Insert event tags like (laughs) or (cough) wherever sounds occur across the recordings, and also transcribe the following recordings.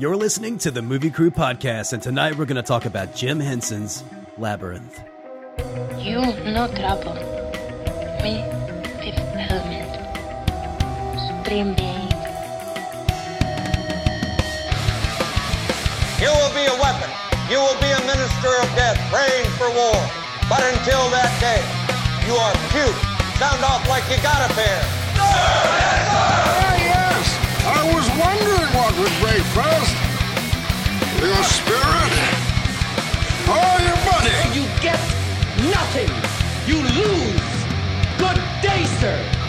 You're listening to the Movie Crew Podcast, and tonight we're going to talk about Jim Henson's Labyrinth. You no trouble. Me fifth element. Supreme being. You will be a weapon. You will be a minister of death, praying for war. But until that day, you are cute. Sound off like you got a pair. Ah, yes. I was wondering what would break first. Your spirit or your body? You get nothing. You lose. Good day, sir.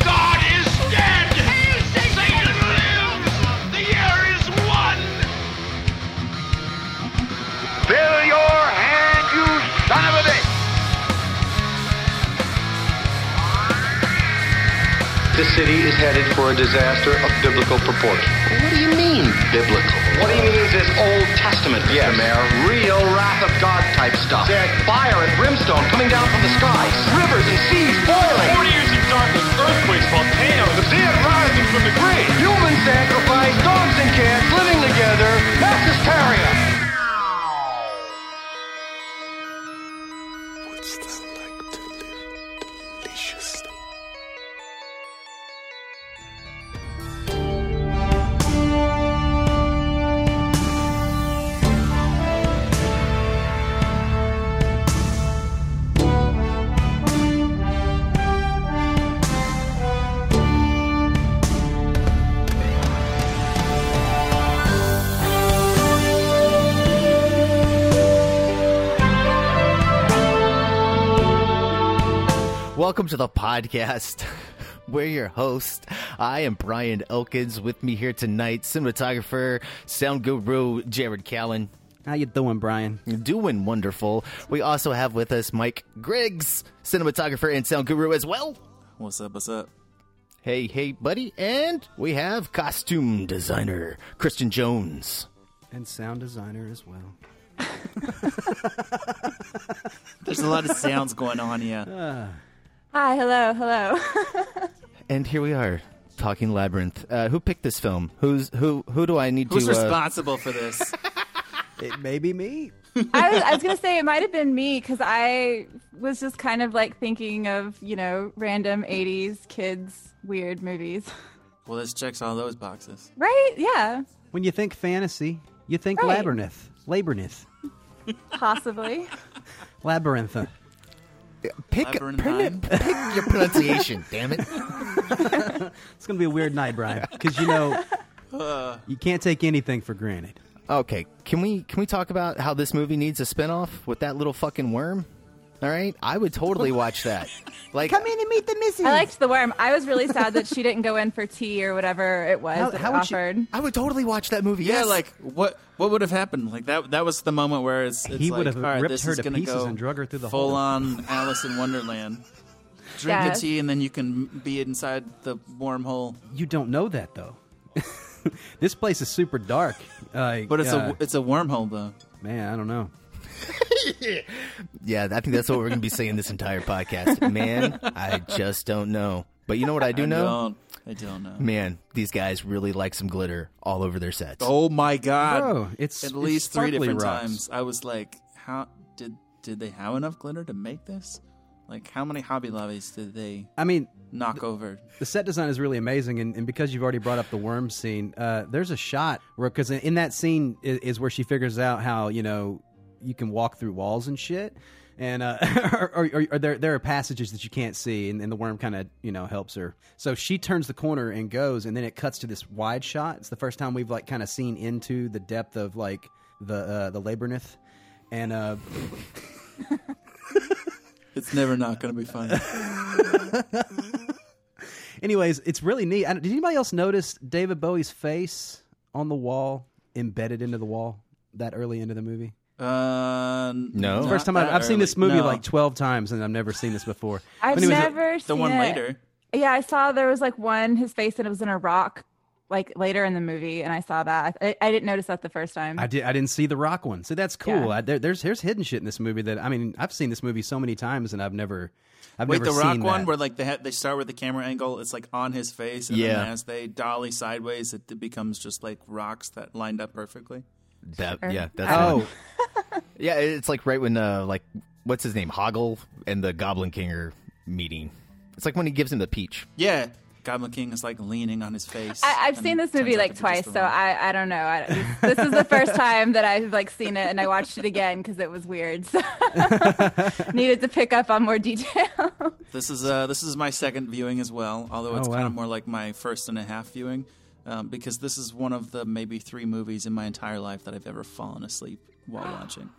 The city is headed for a disaster of biblical proportion. What do you mean, biblical? What he means is Old Testament, Mr. Mayor. Real wrath of God type stuff. There's fire and brimstone coming down from the skies. Rivers and seas boiling. 40 years of darkness, earthquakes, volcanoes, the dead rising from the grave! Human sacrifice, dogs and cats living together. Mass hysteria. Welcome to the podcast. (laughs) We're your host. I am Brian Elkins. With me here tonight, cinematographer, sound guru Jared Callen. How you doing, Brian? Doing wonderful. We also have with us Mike Griggs, cinematographer and sound guru as well. What's up? What's up? Hey, hey, buddy. And we have costume designer Christian Jones. And sound designer as well. (laughs) There's a lot of sounds going on here. Ah. Hi, hello, hello. (laughs) And here we are talking Labyrinth. Uh, who picked this film? Who's who? Who do I need Who's to? uh, responsible for this? (laughs) It may be me. I was, I was gonna say it might have been me because I was just kind of like thinking of you know random '80s kids weird movies, (laughs) well, this checks all those boxes. right? Yeah, When you think fantasy, you think Right. Labyrinth. Labyrinth. possibly. Labyrinth. Pick, Labyrinthine. pick your pronunciation. (laughs) damn it. (laughs) It's going to be a weird night, Brian, because you know (laughs) uh. you can't take anything for granted. Okay, can we can we talk about how this movie needs a spinoff with that little fucking worm? All right, I would totally watch that. (laughs) Like, come in and meet the Missy. I liked the worm. I was really sad that she didn't go in for tea or whatever it was How- that how it would she- offered. I would totally watch that movie. Yeah, yes. like what? What would have happened? Like that? That was the moment where it's. it's He like, would have all right, ripped this her to pieces go and drug her through the full hole. on Alice in Wonderland. Drink Yeah. a tea and then you can be inside the wormhole. You don't know that though. (laughs) this place is super dark. Like, But it's uh, a it's a wormhole though. man. I don't know. (laughs) yeah, I think that's what we're gonna be saying this entire podcast. Man, I just don't know. But you know what I do I know? don't. I don't know. Man, these guys really like some glitter all over their sets. Oh my god! Bro, it's- at it's least three different rocks. times. I was like, how did did they have enough glitter to make this? Like, how many Hobby Lobbies did they I mean, knock over? the set design is really amazing, and, and because you've already brought up the worm scene, uh, there's a shot where because in that scene is, is where she figures out how you know you can walk through walls and shit, and uh, or, or, or there there are passages that you can't see, and, and the worm kind of you know helps her. So she turns the corner and goes, and then it cuts to this wide shot. It's the first time we've like kind of seen into the depth of like the uh, the labyrinth, and uh, (laughs) It's never not going to be fun. (laughs) Anyways, it's really neat. I Did anybody else notice David Bowie's face on the wall, embedded into the wall that early into the movie? Uh, No. First time I've, I've seen this movie like twelve times, and I've never seen this before. (laughs) I've But anyways, never the seen one it. later. Yeah, I saw there was like one his face and it was in a rock like later in the movie, and I saw that. I, I didn't notice that the first time. I did. I didn't see the Rock one. So that's cool. Yeah. I, there, there's there's hidden shit in this movie that I mean I've seen this movie so many times and I've never I've Wait, never the rock seen one that. where like they ha- they start with the camera angle, it's like on his face, and Yeah. then as they dolly sideways, it, it becomes just like rocks that lined up perfectly. That yeah, that's oh (laughs) yeah. It's like right when uh like what's his name Hoggle and the Goblin King are meeting. It's like when he gives him the peach. Yeah, Goblin King is like leaning on his face. I, I've seen this movie like to be just twice, so. I, I don't know. I, this, this is the first time that I've like seen it, and I watched it again because it was weird. So (laughs) needed to pick up on more detail. This is uh this is my second viewing as well, although it's Oh, kind of more like my first and a half viewing, um, because this is one of the maybe three movies in my entire life that I've ever fallen asleep while (gasps) watching.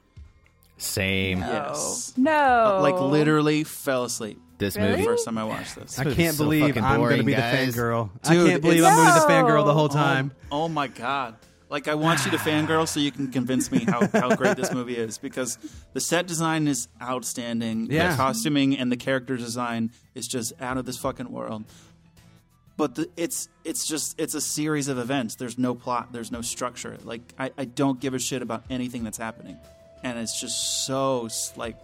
Same. Yes, no, Uh, like literally fell asleep. This Really? movie. First time I watched this. I can't so believe fucking I'm going to be guys. the fangirl. Dude, I can't believe I'm going to be the fangirl the whole time. Oh, oh my god! Like I want you to fangirl so you can convince me how, how great this movie is because the set design is outstanding. Yeah. The costuming and the character design is just out of this fucking world. But the, it's it's just it's a series of events. There's no plot. There's no structure. Like I, I don't give a shit about anything that's happening, and it's just so like,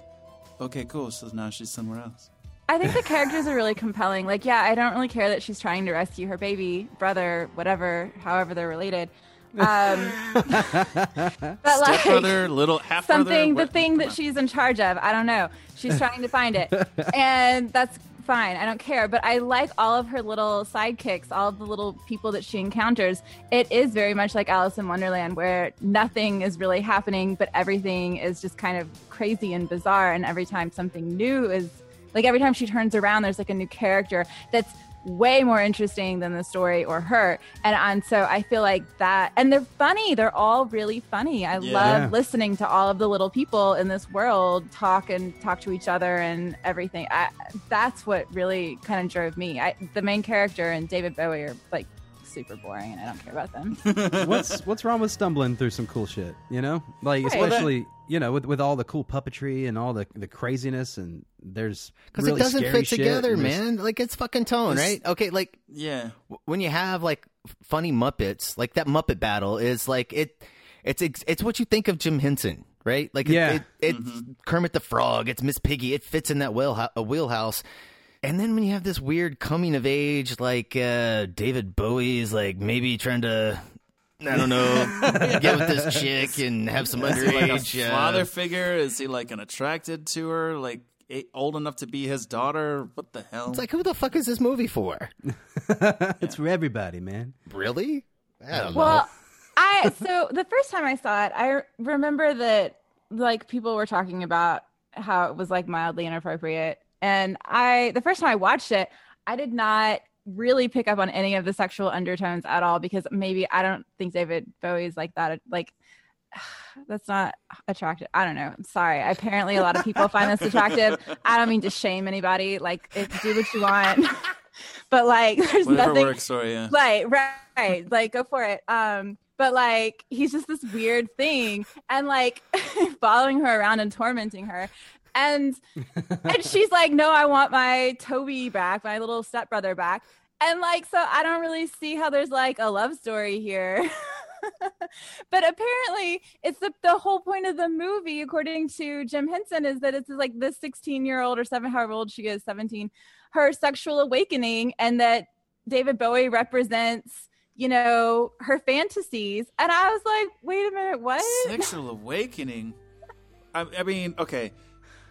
okay, cool. So now she's somewhere else. I think the characters are really compelling. Like, yeah, I don't really care that she's trying to rescue her baby brother, whatever, however they're related. (laughs) Um, but like Stepbrother, little half something, brother, the thing that she's in charge of, I don't know. She's (laughs) trying to find it, and that's fine. I don't care. But I like all of her little sidekicks, all of the little people that she encounters. It is very much like Alice in Wonderland, where nothing is really happening, but everything is just kind of crazy and bizarre. And every time something new is like every time she turns around, there's like a new character that's way more interesting than the story or her. And and so I feel like that and they're funny. They're all really funny. I Yeah. love Yeah. listening to all of the little people in this world talk and talk to each other and everything. I, that's what really kind of drove me. I, the main character and David Bowie are like super boring and I don't care about them. (laughs) what's what's wrong with stumbling through some cool shit? You know, like Right. especially you know with with all the cool puppetry and all the the craziness and there's Because really it doesn't scary fit together, man. Like it's fucking tone, This- right? Okay, like Yeah. w- when you have like funny Muppets, like that Muppet battle is like it. It's it's what you think of Jim Henson, right? Like Yeah. it, it's mm-hmm. Kermit the Frog, it's Miss Piggy. It fits in that wheelhouse, a wheelhouse. And then when you have this weird coming of age, like uh, David Bowie's, like maybe trying to, I don't know, (laughs) get with this chick and have some Is he like a underage. uh, father figure? Is he like an attracted to her? Like old enough to be his daughter? What the hell? it's like who the fuck is this movie for? (laughs) it's for everybody, man. Really? I don't know. Well, I so the first time I saw it, I remember that like people were talking about how it was like mildly inappropriate, and I the first time I watched it, I did not really pick up on any of the sexual undertones at all because maybe I don't think David Bowie's like that. Like (sighs) that's not attractive. I don't know. I'm sorry. Apparently, a lot of people find this attractive. I don't mean to shame anybody. Like, it, do what you want. (laughs) but like, there's Whatever nothing. works. Right, right, right. Like, go for it. Um, but like, he's just this weird thing, and like, (laughs) following her around and tormenting her, and and she's like, "No, I want my Toby back, my little stepbrother back." And like, so I don't really see how there's like a love story here. (laughs) but apparently, it's the the whole point of the movie, according to Jim Henson, is that it's like this 16 year old or seven, however old she is, 17, her sexual awakening, and that David Bowie represents, you know, her fantasies. And I was like, wait a minute, what? Sexual awakening. I, I mean, okay.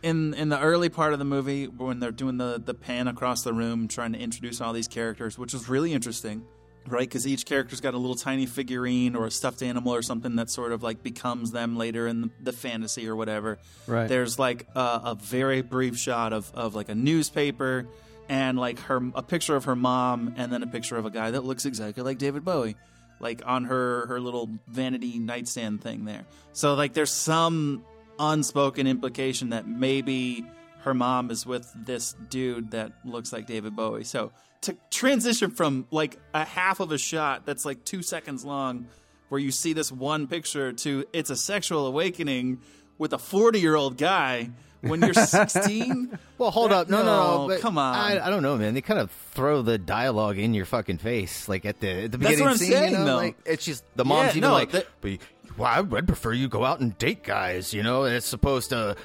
In in the early part of the movie, when they're doing the the pan across the room, trying to introduce all these characters, which was really interesting, right? Because each character's got a little tiny figurine or a stuffed animal or something that sort of like becomes them later in the, the fantasy or whatever. Right. There's like a, a very brief shot of of like a newspaper and like her a picture of her mom and then a picture of a guy that looks exactly like David Bowie like on her her little vanity nightstand thing there. So like there's some unspoken implication that maybe her mom is with this dude that looks like David Bowie. So to transition from like a half of a shot that's like 2 seconds long where you see this one picture to it's a sexual awakening with a 40-year-old guy when you're (laughs) 16. Well, hold up. No, no, no. No, come on. I, I don't know, man. They kind of throw the dialogue in your fucking face, like at the at the That's beginning what I'm scene. saying, you know, though. like it's just the mom's Yeah, even no, like, that- but, well, I would prefer you go out and date guys. You know, and it's supposed to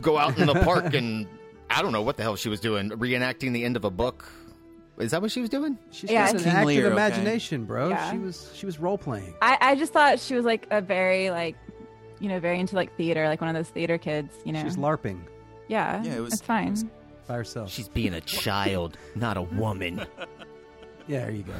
go out in the park and I don't know what the hell she was doing, reenacting the end of a book. Is that what she was doing? She's Yeah, just an active Lear, okay. imagination, bro. Yeah. She was she was role playing. I, I just thought she was like a very like, you know, very into like theater, like one of those theater kids. You know. She's larping yeah. Yeah, it was- It's fine. it was- by herself. She's being a child, not a woman. yeah, there you go.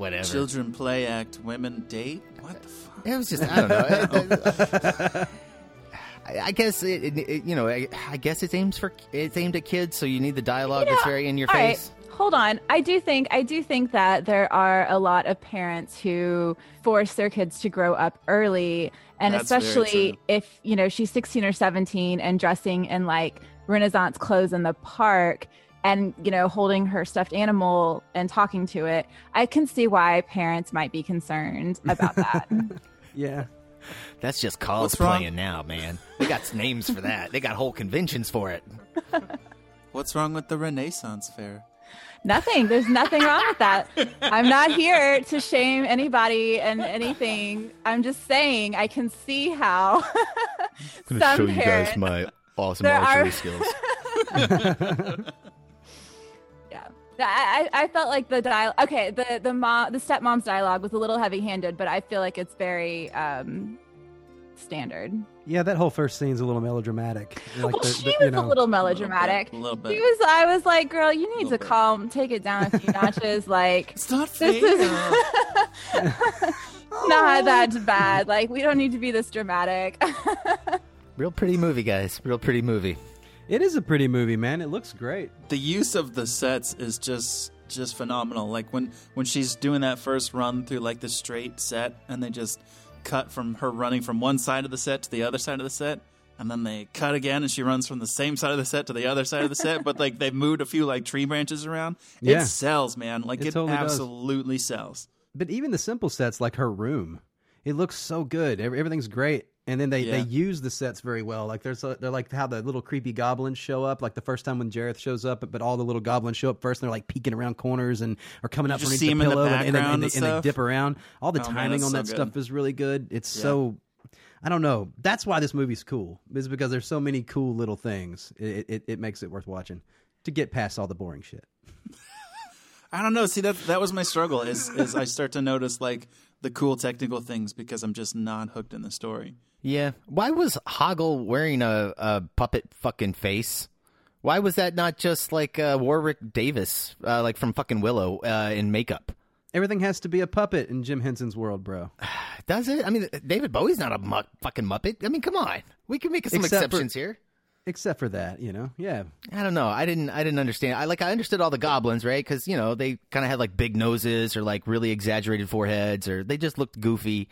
Whatever. Children play act, women date. What the fuck? It was just I don't know. (laughs) I, I guess it, it, it- you know I, I guess it's aims for it's aimed at kids, so you need the dialogue You that's very in your all right, face. hold on. I do think I do think that there are a lot of parents who force their kids to grow up early, and That's especially if you know she's 16 or 17 and dressing in like Renaissance clothes in the park. And you know, holding her stuffed animal and talking to it, I can see why parents might be concerned about that. (laughs) Yeah. That's just What's wrong? cosplaying now, man. They got names for that. They got whole conventions for it. (laughs) What's wrong with the Renaissance fair? Nothing. There's nothing wrong with that. I'm not here to shame anybody and anything. I'm just saying I can see how (laughs) some parents. my awesome archery are- skills. Yeah, I, I I felt like the dial. Okay, the the mom, the stepmom's dialogue was a little heavy-handed, but I feel like it's very um standard. Yeah, that whole first scene's a little melodramatic. Like well, the- she the- was know, a little melodramatic. A little bit. She was. I was like, girl, you need to bit. calm, take it down a few (laughs) notches. Like, It's not This fair. is- (laughs) not that bad. Like, we don't need to be this dramatic. (laughs) Real pretty movie, guys. Real pretty movie. It is a pretty movie, man. It looks great. the use of the sets is just just phenomenal. Like when when she's doing that first run through like the straight set, and they just cut from her running from one side of the set to the other side of the set, and then they cut again, and she runs from the same side of the set to the other side of the set. But like they've moved a few like tree branches around. Yeah. It sells, man. Like It it, totally does. absolutely sells. But even the simple sets, like her room, it looks so good. Everything's great. And then they, Yeah. they use the sets very well. Like there's a, they're like how the little creepy goblins show up. Like the first time when Jareth shows up, but all the little goblins show up first. and They're like peeking around corners and are coming You up from underneath see in the pillow and, and, and, background they, and and they stuff. dip around. All the Oh, timing that's on so that good. stuff is really good. It's Yeah. so I don't know. That's why this movie's cool. Is because there's so many cool little things. It, it it makes it worth watching to get past all the boring shit. (laughs) I don't know. See that that was my struggle. Is is I start to notice like the cool technical things because I'm just not hooked in the story. Yeah. Why was Hoggle wearing a, a puppet fucking face? Why was that not just like uh, Warwick Davis, uh, like from fucking Willow, uh, in makeup? Everything has to be a puppet in Jim Henson's world, bro. (sighs) Does it? I mean, David Bowie's not a mu- fucking muppet. I mean, come on. We can make some Except for- exceptions here. Except for that, you know. Yeah. I don't know. I didn't. I didn't understand. I like. I understood all the goblins, right? Because you know they kind of had like big noses or like really exaggerated foreheads, or they just looked goofy.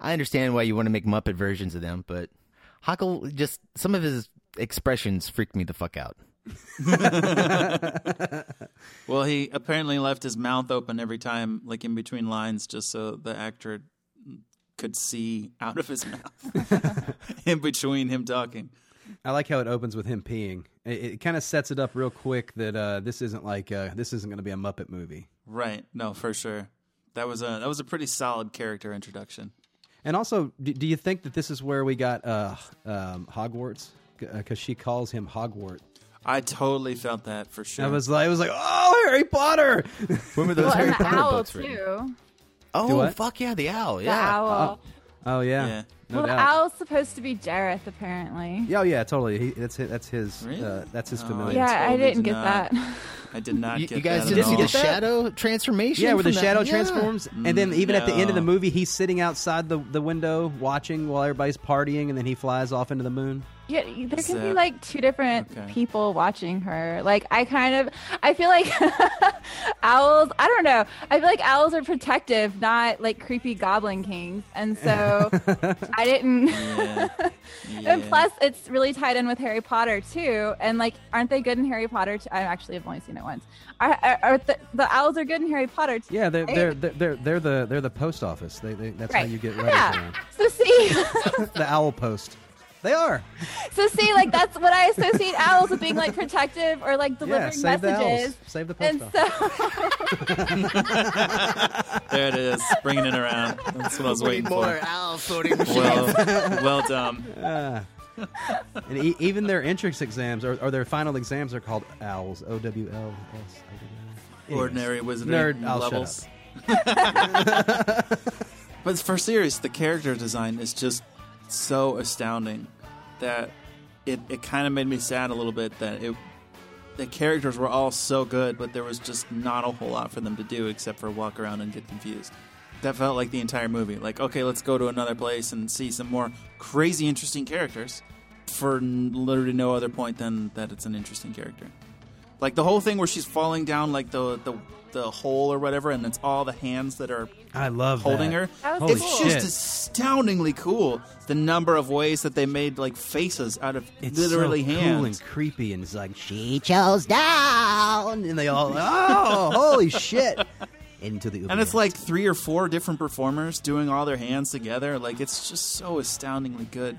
I understand why you want to make Muppet versions of them, but Hoggle just some of his expressions freaked me the fuck out. (laughs) Well, he apparently left his mouth open every time, like in between lines, just so the actor could see out of his mouth (laughs) in between him talking. I like how it opens with him peeing. It, it kind of sets it up real quick that uh, this isn't like uh, this isn't going to be a Muppet movie. Right? No, for sure. That was a that was a pretty solid character introduction. And also, do, do you think that this is where we got uh, um, Hogwarts? Because she calls him Hogwart. I totally felt that for sure. I was like, I was like, oh, Harry Potter. When were (laughs) well, and the owl too. Oh fuck yeah, the owl. Yeah. The Yeah. owl. oh yeah, Yeah. no well, doubt. the owl's supposed to be Jareth, apparently. Yeah, oh, yeah, totally. He, that's his, that's his Really? uh, that's his Oh, familiar. yeah, I didn't get not. that. (laughs) I did not You, get you guys that didn't at see all. the shadow transformation? Yeah, where the from that? shadow Yeah. transforms, and then even at the end of the movie, he's sitting outside the, the window watching while everybody's partying, and then he flies off into the moon. Yeah, there can be like two different Okay. people watching her. Like I kind of, I feel like (laughs) owls. I don't know. I feel like owls are protective, not like creepy goblin kings. And so (laughs) I didn't. Yeah. (laughs) and plus, it's really tied in with Harry Potter too. And like, aren't they good in Harry Potter? Too? I actually have only seen it once. Are, are, are the, the owls are good in Harry Potter too? Yeah, they're right? they're they're they're, they're the they're the post office. They, they that's how you get letters Yeah. around. So see, The owl post. They are. So see, like that's what I associate owls with being like protective or like delivering save the owls. messages. Save the post and (laughs) so There it is, bringing it around. That's what I was We waiting need more for. owl sorting machines. Well, (laughs) well done. Ah. and e- even their entrance exams or, or their final exams are called owls. O W L S. Ordinary wizardry Nerd, I'll levels. (laughs) but for serious, the character design is just so astounding that it, it kind of made me sad a little bit that it the characters were all so good, but there was just not a whole lot for them to do except for walk around and get confused. That felt like the entire movie. Like, okay, let's go to another place and see some more crazy, interesting characters for literally no other point than that it's an interesting character. Like the whole thing where she's falling down like the the, the hole or whatever, and it's all the hands that are I love holding that. her. That was it's cool. just astoundingly cool. The number of ways that they made like faces out of It's literally so hands. cool and creepy, and it's like she chose down, and they all oh holy shit into the And it's like three or four different performers doing all their hands together. Like it's just so astoundingly good.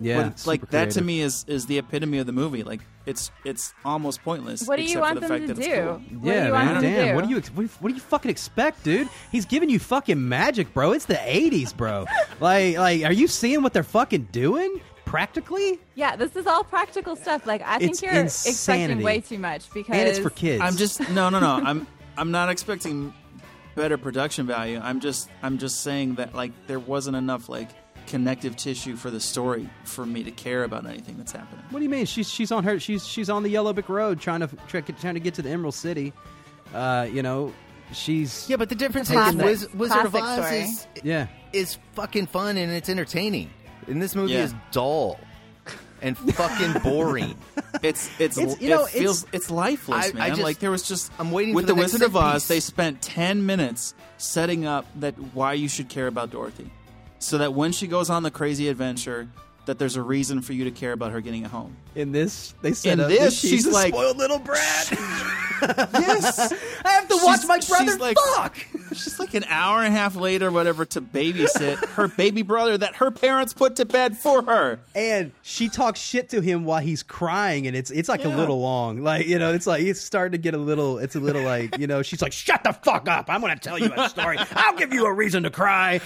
Yeah, But, like super that to me is is the epitome of the movie. Like it's it's almost pointless. what do you want the them to do? cool. What do Yeah, man. Damn. What do you what, do you- what do you fucking expect, dude? He's giving you fucking magic, bro. It's the '80s, bro. (laughs) like, like, are you seeing what they're fucking doing? Practically, Yeah, this is all practical stuff. Like I think It's you're insanity. expecting way too much because and it's for kids. I'm just no no no. I'm I'm not expecting better production value. I'm just I'm just saying that like there wasn't enough like connective tissue for the story for me to care about anything that's happening. What do you mean? She's she's on her she's she's on the Yellow Brick Road trying to try, trying to get to the Emerald City. Uh, you know, she's yeah, but the difference is Wiz- Wizard of Oz story. is, yeah. is fucking fun and it's entertaining. And this movie Yeah. is dull and fucking boring. (laughs) It's it's, It's- you know, feels it's- it's, lifeless, I- I just- like there was just I'm waiting with for the the Wizard of Oz. piece. They spent ten minutes setting up that why you should care about Dorothy, so that when she goes on the crazy adventure, that there's a reason for you to care about her getting it home. In this, they said In up this, she's a like- spoiled little brat. (laughs) Yes, I have to watch She's- my brother. she's like- fuck. She's like an hour and a half later, whatever, to babysit her baby brother that her parents put to bed for her. and she talks shit to him while he's crying, and it's it's like a little long. Like you know, it's like it's starting to get a little. It's a little like you know, she's like, "Shut the fuck up! I'm going to tell you a story. I'll give you a reason to cry."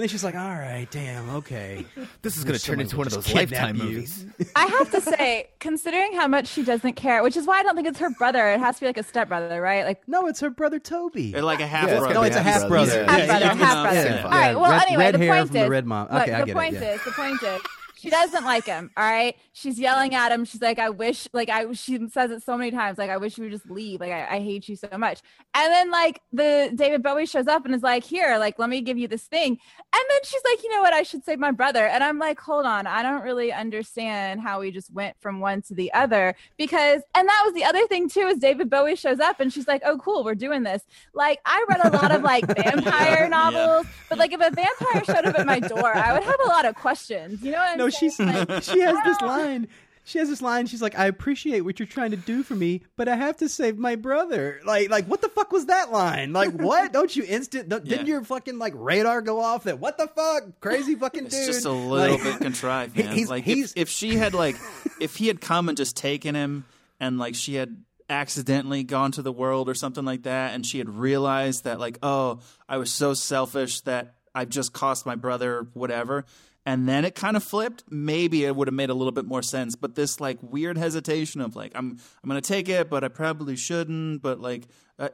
And then she's like, "All right, damn, okay." (laughs) This is going to turn into one of those kidnapped lifetime you. movies. (laughs) I have to say, considering how much she doesn't care, which is why I don't think it's her brother. It has to be like a stepbrother, right? Like No, it's her brother Toby. They're like a half Yeah, brother. no, it's a half brother. Half brother, half brother. All right. Well, Red- anyway, red the hair point from the is, red mom. look, Okay, I the get it, point yeah. is, the point is, she doesn't like him. All right, she's yelling at him. She's like, "I wish," like I, she says it so many times, like, "I wish you would just leave." Like, I, I hate you so much. And then like the David Bowie shows up and is like, "Here, like, let me give you this thing." And then she's like, "You know what? I should save my brother." And I'm like, "Hold on, I don't really understand how we just went from one to the other." Because, and that was the other thing too, is David Bowie shows up and she's like, "Oh, cool, we're doing this." Like, I read a lot of like vampire (laughs) novels, but like if a vampire showed up at my door, I would have a lot of questions. You know what I'm No, she's (laughs) Like, she has this line. She has this line. She's like, "I appreciate what you're trying to do for me, but I have to save my brother." Like, like what the fuck was that line? Like, (laughs) what? Don't you instant? Don't, Didn't your fucking like radar go off? That what the fuck? Crazy (laughs) fucking dude. It's just a little Like- bit contrived, man. he's- like he's- if, if she had like if he had come and just taken him and like she had accidentally gone to the world or something like that and she had realized that like oh I was so selfish that I've just cost my brother whatever and then it kind of flipped maybe it would have made a little bit more sense but this like weird hesitation of like I'm I'm going to take it but I probably shouldn't but like uh,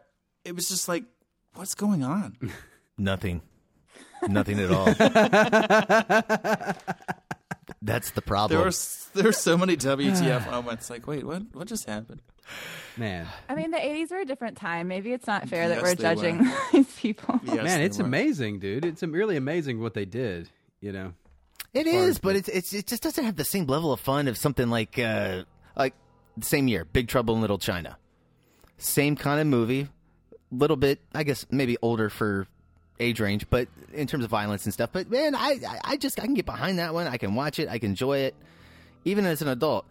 it was just like what's going on (laughs) Nothing. Nothing at all. (laughs) That's the problem. There were there were so many WTF (sighs) moments. Like, wait, what? What just happened? Man, I mean, the 80s were a different time. Maybe it's not fair that we're judging were. (laughs) these people. Yes, man, it's were. amazing, dude. It's really amazing what they did. You know, It far as is, but it's, it's it just doesn't have the same level of fun of something like uh like the same year, Big Trouble in Little China. Same kind of movie, little bit, I guess, maybe older for age range, but in terms of violence and stuff. But man, I I- I just I can get behind that one. I can watch it. I can enjoy it, even as an adult.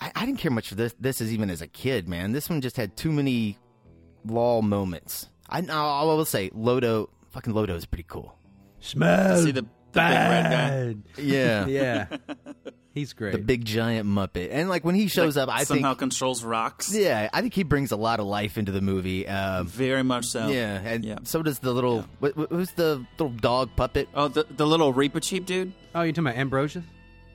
I, I didn't care much for this. This as even as a kid, man. This one just had too many lull moments. I I will say, Ludo, fucking Ludo is pretty cool. smell See the, the big red guy. bad. Yeah, (laughs) Yeah, (laughs) He's great. the big giant Muppet, and like when he shows Like, up, I somehow think controls rocks. yeah, I think he brings a lot of life into the movie. Um, Very much so. yeah, and Yeah. so does the little what, what- who's the little dog puppet? Oh, the the little Reepicheep dude. oh, you're talking about Ambrosius?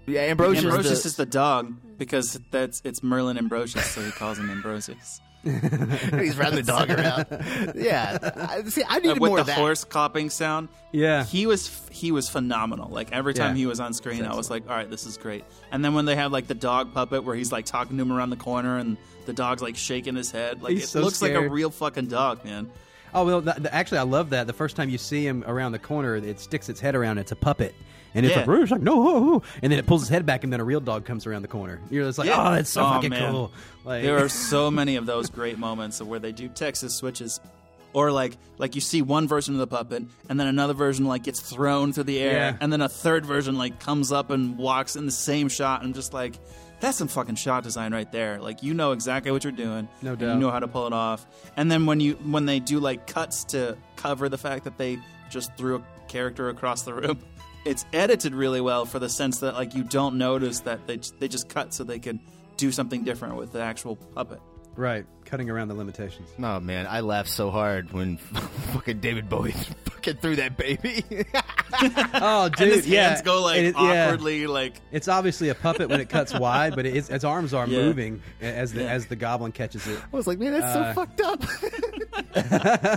Yeah, Ambrosius. Ambrosius the- is the dog because that's it's Merlin Ambrosius, so he calls him Ambrosius. (laughs) he's riding the dog around. Yeah, I, see, I needed with more the of that. horse clopping sound. Yeah. he was he was phenomenal. Like every time Yeah. he was on screen, I was like, all right, this is great. And then when they have like the dog puppet where he's like talking to him around the corner and the dog's like shaking his head, like He's it so looks like a scared. real fucking dog, man. Oh well, th- th- actually, I love that. The first time you see him around the corner, it sticks its head around. It's a puppet, and it's Yeah. like, like no, hoo, hoo," and then it pulls its head back, and then a real dog comes around the corner. You're just like, Yeah. oh, that's so Oh, fucking man. cool. Like, There are (laughs) so many of those great moments of where they do Texas switches. Or like like you see one version of the puppet and then another version like gets thrown through the air Yeah. and then a third version like comes up and walks in the same shot and just like that's some fucking shot design right there. Like you know exactly what you're doing. No and doubt. You know how to pull it off. And then when you when they do like cuts to cover the fact that they just threw a character across the room, it's edited really well for the sense that like you don't notice that they they just cut so they could do something different with the actual puppet. right, cutting around the limitations. Oh man, I laughed so hard when (laughs) fucking David Bowie (laughs) fucking threw that baby. (laughs) Oh, dude, and his yeah, hands go like And it- yeah. awkwardly, like It's obviously a puppet when it cuts wide, but its, its arms are Yeah. moving as the Yeah. as the goblin catches it. I was like, man, that's Uh, so fucked up.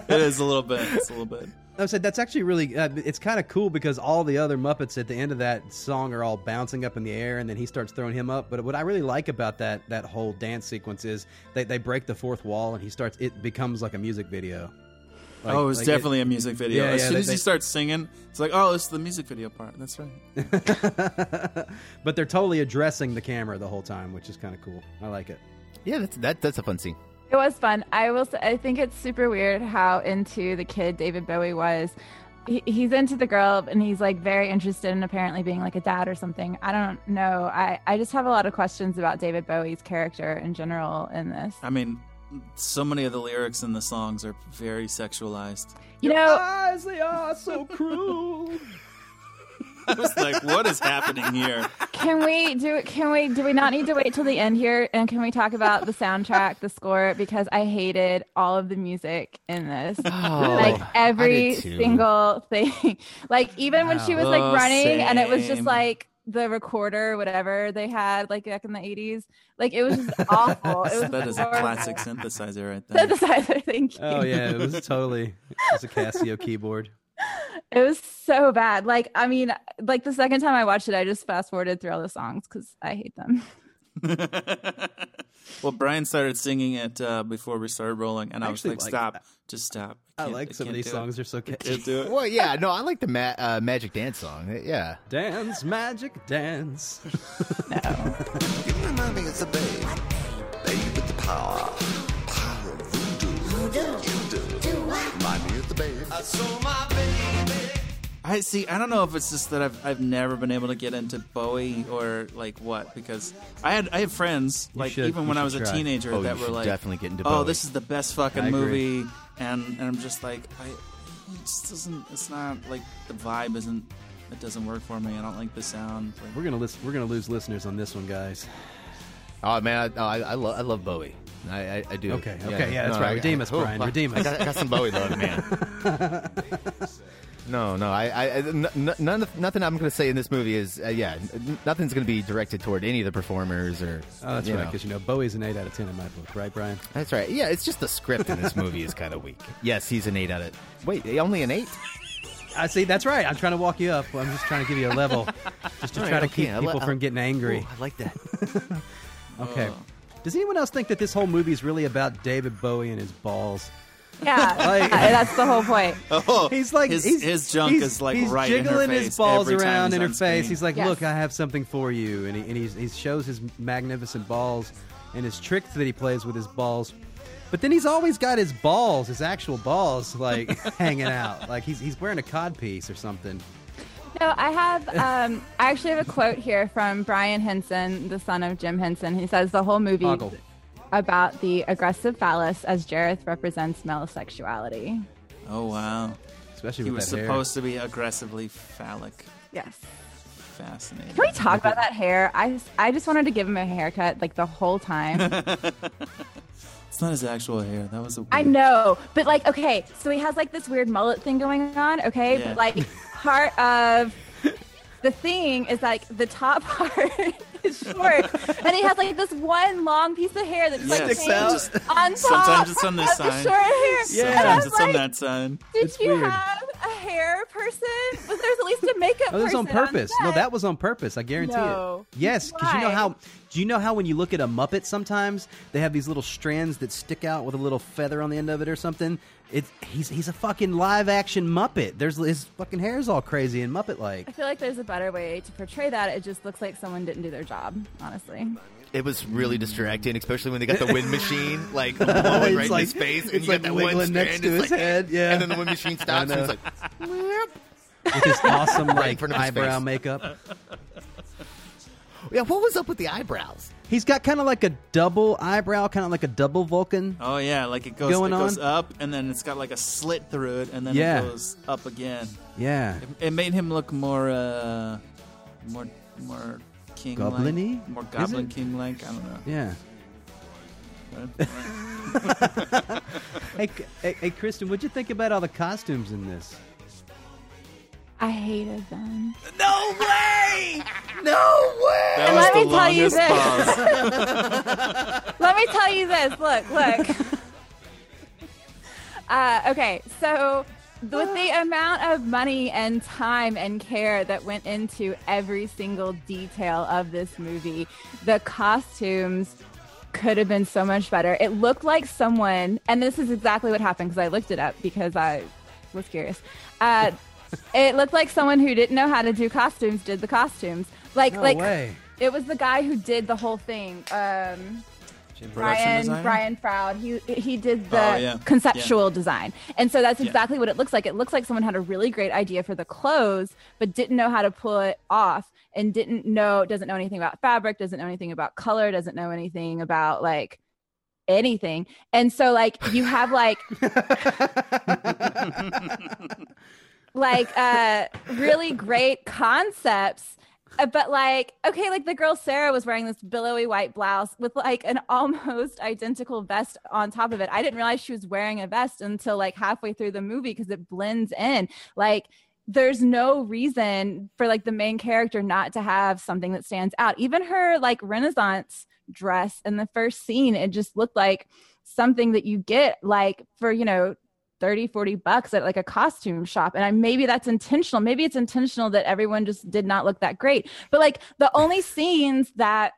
it is a little bit. It's a little bit. I said that's actually really. Uh, it's kind of cool because all the other Muppets at the end of that song are all bouncing up in the air, and then he starts throwing him up. But what I really like about that that whole dance sequence is they, they break the fourth wall, and he starts. It becomes like a music video. Like- oh, it was like definitely a music video. Yeah, as yeah, soon they- as they- he starts singing, it's like, oh, it's the music video part. That's right. (laughs) but they're totally addressing the camera the whole time, which is kind of cool. I like it. yeah, that's that, that's a fun scene. It was fun. I will. Say, I think it's super weird how into the kid David Bowie was. He, he's into the girl, and he's like very interested in apparently being like a dad or something. I don't know. I I just have a lot of questions about David Bowie's character in general in this. I mean, so many of the lyrics in the songs are very sexualized. You know, Eyes, they are so cruel. (laughs) (laughs) I was like, what is happening here? can we do? Can we? Do we not need to wait till the end here? And can we talk about the soundtrack, the score? Because I hated all of the music in this. (sighs) Oh, like every Oh, did too. single thing. (laughs) like even when she was like Oh, running and it was just like the recorder, whatever they had, like back in the eighties. Like it was just awful. It (laughs) was That is a classic synthesizer right there. synthesizer. Thank you. Oh yeah, it was totally. It was a Casio keyboard. (laughs) It was so bad. Like I mean, like the second time I watched it, I just fast forwarded through all the songs because I hate them. (laughs) well, Brian started singing it uh, before we started rolling, and I, was like, like stop, just stop. I can't- like some of these do it. songs. They're so catchy. Can't do it. Well, yeah, no, I like the ma- uh, Magic Dance song. Yeah, Dance, magic, dance. (laughs) You remind me of the babe. Babe with the power. Power of voodoo. You do. Remind me of the babe. I saw my baby. I see. I don't know if it's just that I've I've never been able to get into Bowie or like what because I had I had friends like should- even you when I should was a try. teenager Oh, that you were should like definitely get into oh Bowie." this is the best fucking I agree. movie and and I'm just like I it just doesn't it's not like the vibe isn't it doesn't work for me I don't like the sound like, We're gonna listen, we're gonna lose listeners on this one, guys. Oh man, I, I, I, lo- I love Bowie. I, I, I do. Okay, okay, yeah, that's right. I- Redeem I- us, oh, Brian, I- redeem I us. got, I got some Bowie love, man. (laughs) no, no, I, I, n- n- none of, nothing I'm going to say in this movie is, uh, yeah, n- nothing's going to be directed toward any of the performers or. Oh, that's you right, know. because you know Bowie's an eight out of ten in my book, right, Brian? That's right. Yeah, it's just the script in this movie is kind of weak. Yes, he's an eight out of. Wait, only an eight? I see. That's right. I'm trying to walk you up. I'm just trying to give you a level, just to All try right, to okay, keep I li- people I- from getting angry. Ooh, I like that. (laughs) Okay. Does anyone else think that this whole movie is really about David Bowie and his balls? Yeah, (laughs) Like- (laughs) that's the whole point. (laughs) oh He's like his, he's, his junk he's- is like he's right in her jiggling face his balls around in her face. screen. He's like, Yes. "Look, I have something for you," and he and he's, he shows his magnificent balls and his tricks that he plays with his balls. But then he's always got his balls, his actual balls, like hanging out, like he's he's wearing a cod piece or something. No, I have. Um, I actually have a quote here from Brian Henson, the son of Jim Henson. He says the whole movie Ogle. about the aggressive phallus as Jareth represents male sexuality. oh wow Especially he with was that hair. supposed to be aggressively phallic Yes. fascinating. Can we talk about that hair? I just, I just wanted to give him a haircut like the whole time. (laughs) (laughs) It's not his actual hair. That was a. I know, but like, okay, so he has like this weird mullet thing going on, okay? Yeah. But like, (laughs) part of the thing is like the top (laughs) part is short, and he has like this one long piece of hair that's like Yeah, hangs sometimes- on top Sometimes it's on this of the side. short hair. Yeah. Sometimes was it's on that side. Did It's you weird. have a hair person? Was there's at least a makeup Oh, this person on purpose. No, set? that was on purpose. I guarantee No. it. Yes, because you know Why? how. Do you know how when you look at a Muppet, sometimes they have these little strands that stick out with a little feather on the end of it or something. It's he's he's a fucking live action Muppet. There's his fucking hair is all crazy and Muppet like. I feel like there's a better way to portray that. It just looks like someone didn't do their job, honestly. It was really distracting, especially when they got the wind machine (laughs) like blowing It's right in his face, and it's you like got that one wiggling next to his like- head, yeah. and then the wind machine (laughs) stops, and it's know. like, with his awesome like front of his eyebrow face. makeup. yeah, what was up with the eyebrows? He's got kind of like a double eyebrow, kind of like a double Vulcan. Oh yeah, like it goes Going it goes on? up and then it's got like a slit through it and then Yeah. it goes up again. Yeah, It, it made him look more uh more more king Goblin-y? more Is goblin it? king like. I don't know. yeah. (laughs) Hey, hey, hey, Kristen, what'd you think about all the costumes in this? I hated them. No way! No way! That And was let the me tell you this. (laughs) Let me tell you this. Look, look. (laughs) uh, okay, so with the (sighs) amount of money and time and care that went into every single detail of this movie, the costumes could have been so much better. It looked like someone, and this is exactly what happened because I looked it up because I was curious. Uh, (laughs) it looked like someone who didn't know how to do costumes did the costumes. Like, No like way. It was the guy who did the whole thing. Um, Brian designer? Brian Froud. He he did the Oh, yeah. conceptual design, and so that's Yeah. exactly what it looks like. It looks like someone had a really great idea for the clothes, but didn't know how to pull it off, and didn't know doesn't know anything about fabric, doesn't know anything about color, doesn't know anything about like anything, and so like you have like (laughs) like uh really great concepts Uh, but like okay like the girl sarah was wearing this billowy white blouse with like an (laughs) almost identical vest on top of it. I didn't realize she was wearing a vest until like halfway through the movie because it blends in. Like there's no reason for like the main character not to have something that stands out. Even her like renaissance dress in the first scene it just looked like something that you get like for you know 30 40 bucks at like a costume shop. And I maybe that's intentional. Maybe it's intentional that everyone just did not look that great. But like the only scenes that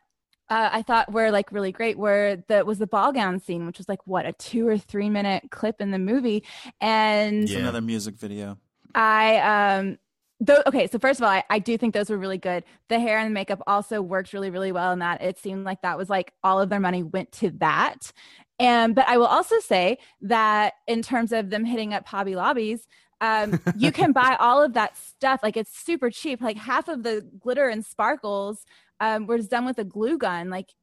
uh, I thought were like really great were the was the ball gown scene which was like what a 2 or 3 minute clip in the movie. And It's another music video. I um though okay, so first of all, I, I do think those were really good. The hair and the makeup also worked really, really well in that. It seemed like that was like all of their money went to that. And but I will also say that in terms of them hitting up Hobby Lobbies, um, you can (laughs) buy all of that stuff. Like it's super cheap. Like half of the glitter and sparkles um, was done with a glue gun. Like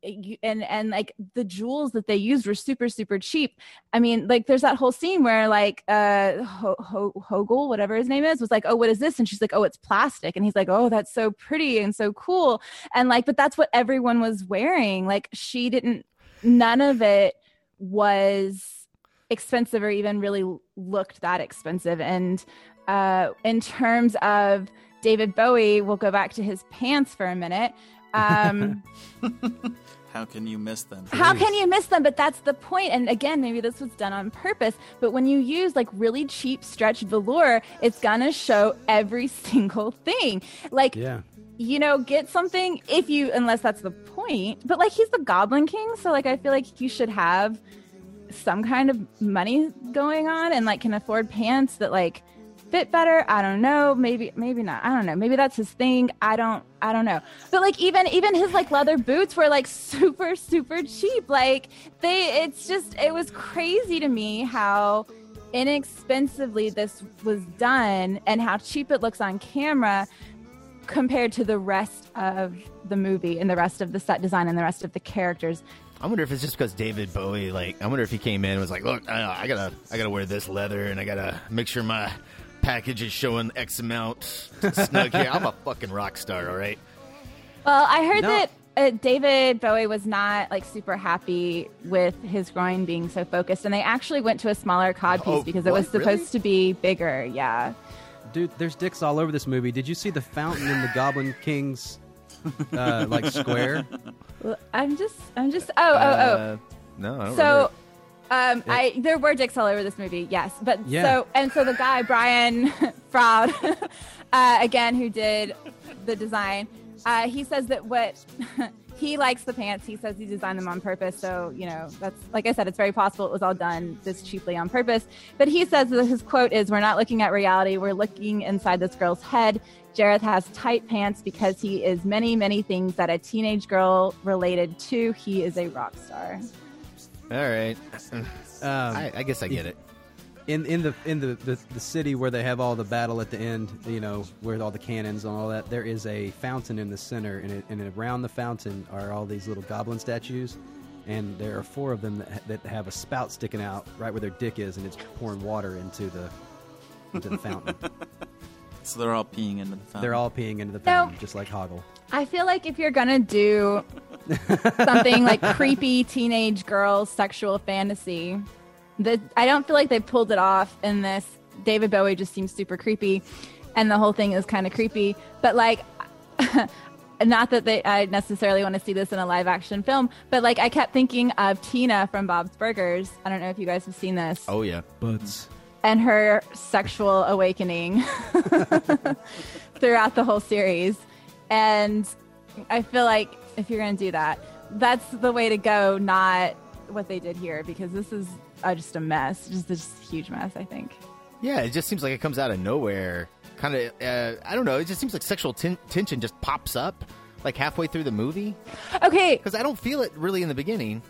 and and like the jewels that they used were super super cheap. I mean, like there's that whole scene where like uh Ho- Ho- Hogel, whatever his name is, was like, "Oh, what is this?" And she's like, "Oh, it's plastic." And he's like, "Oh, that's so pretty and so cool." And like, but that's what everyone was wearing. Like she didn't. None of it was expensive or even really looked that expensive. And uh, in terms of David Bowie, we'll go back to his pants for a minute. Um, (laughs) How can you miss them? how can you miss them? But that's the point. And again, maybe this was done on purpose. But when you use like really cheap stretch velour, it's gonna show every (laughs) single thing. Like, Yeah. you know, get something if you, unless that's the point. But like, he's the Goblin King, so like, I feel like you should have some kind of money going on and like can afford pants that like fit better? I don't know. Maybe maybe not. I don't know. Maybe that's his thing. I don't i don't know. But like even even his like leather boots were like (laughs) super super cheap. Like they it's just it was crazy to me how inexpensively this was done and how cheap it looks on camera compared to the rest of the movie and the rest of the set design and the rest of the characters. I wonder if it's just because David Bowie, like, I wonder if he came in and was like, "Look, I, I gotta, I gotta wear this leather, and I gotta make sure my package is showing X amount snug here. I'm a fucking rock star, all right? Well, I heard No. that uh, David Bowie was not like super happy with his groin being so focused, and they actually went to a smaller cod piece Oh, because it was supposed Really? to be bigger. Yeah. Dude, there's dicks all over this movie. Did you see the fountain in the Goblin King's uh, like square? Well, I'm just, I'm just. Oh, oh, Uh, no, I oh. don't So, um, I there were dicks all over this movie. Yes, but Yeah. so and so the guy Brian (laughs) Froud, (laughs) uh, again, who did the design, uh, he says that what. (laughs) He likes the pants. He says he designed them on purpose. So, you know, that's like I said, it's very possible it was all done this cheaply on purpose. But he says that his quote is We're not looking at reality, we're looking inside this girl's head. Jareth has tight pants because he is many, many things that a teenage girl related to. He is a rock star. All right. Um, I, I guess I get it. in in the in the, the the city where they have all the battle at the end, you know, where all the cannons and all that, there is a fountain in the center, and, it, and around the fountain are all these little goblin statues, and there are four of them that, that have a spout sticking out right where their dick is, and it's pouring water into the into the fountain. (laughs) So they're all peeing into the fountain. They're all peeing into the No. fountain, just like Hoggle. I feel like if you're gonna do something like (laughs) creepy teenage girl sexual fantasy, that I don't feel like they pulled it off in this. David Bowie just seems super creepy, and the whole thing is kind of creepy. But like, (laughs) not that they I necessarily want to see this in a live action film, but like I kept thinking of Tina from Bob's Burgers. I don't know if you guys have seen this. Oh, yeah. Butts. and her sexual awakening (laughs) throughout the whole series. And I feel like if you're going to do that, that's the way to go, not what they did here, because this is uh, just a mess, just this huge mess, I think. Yeah, it just seems like it comes out of nowhere. Kind of, uh, I don't know. It just seems like sexual ten- tension just pops up like halfway through the movie. Okay, Because I don't feel it really in the beginning.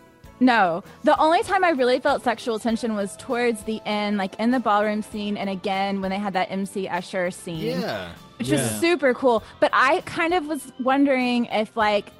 no. The only time I really felt sexual tension was towards the end, like in the ballroom scene, and again when they had that MC Escher scene. Yeah. Which Yeah. was super cool. But I kind of was wondering if like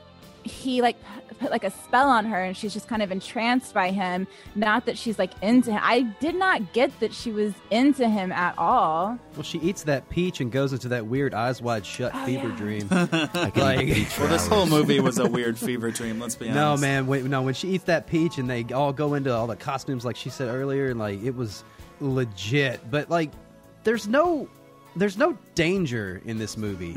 he like put like a spell on her and she's just kind of entranced by him. Not that she's like into him. I did not get that she was into him at all. Well, she eats that peach and goes into that weird eyes wide shut Oh, fever yeah. dream. (laughs) Like- eat peach for Well, this whole movie (laughs) was a weird fever dream. Let's be honest. No, man. When, no, when she eats that peach and they all go into all the costumes, like she said earlier, and like it was legit. But like, there's no, there's no danger in this movie.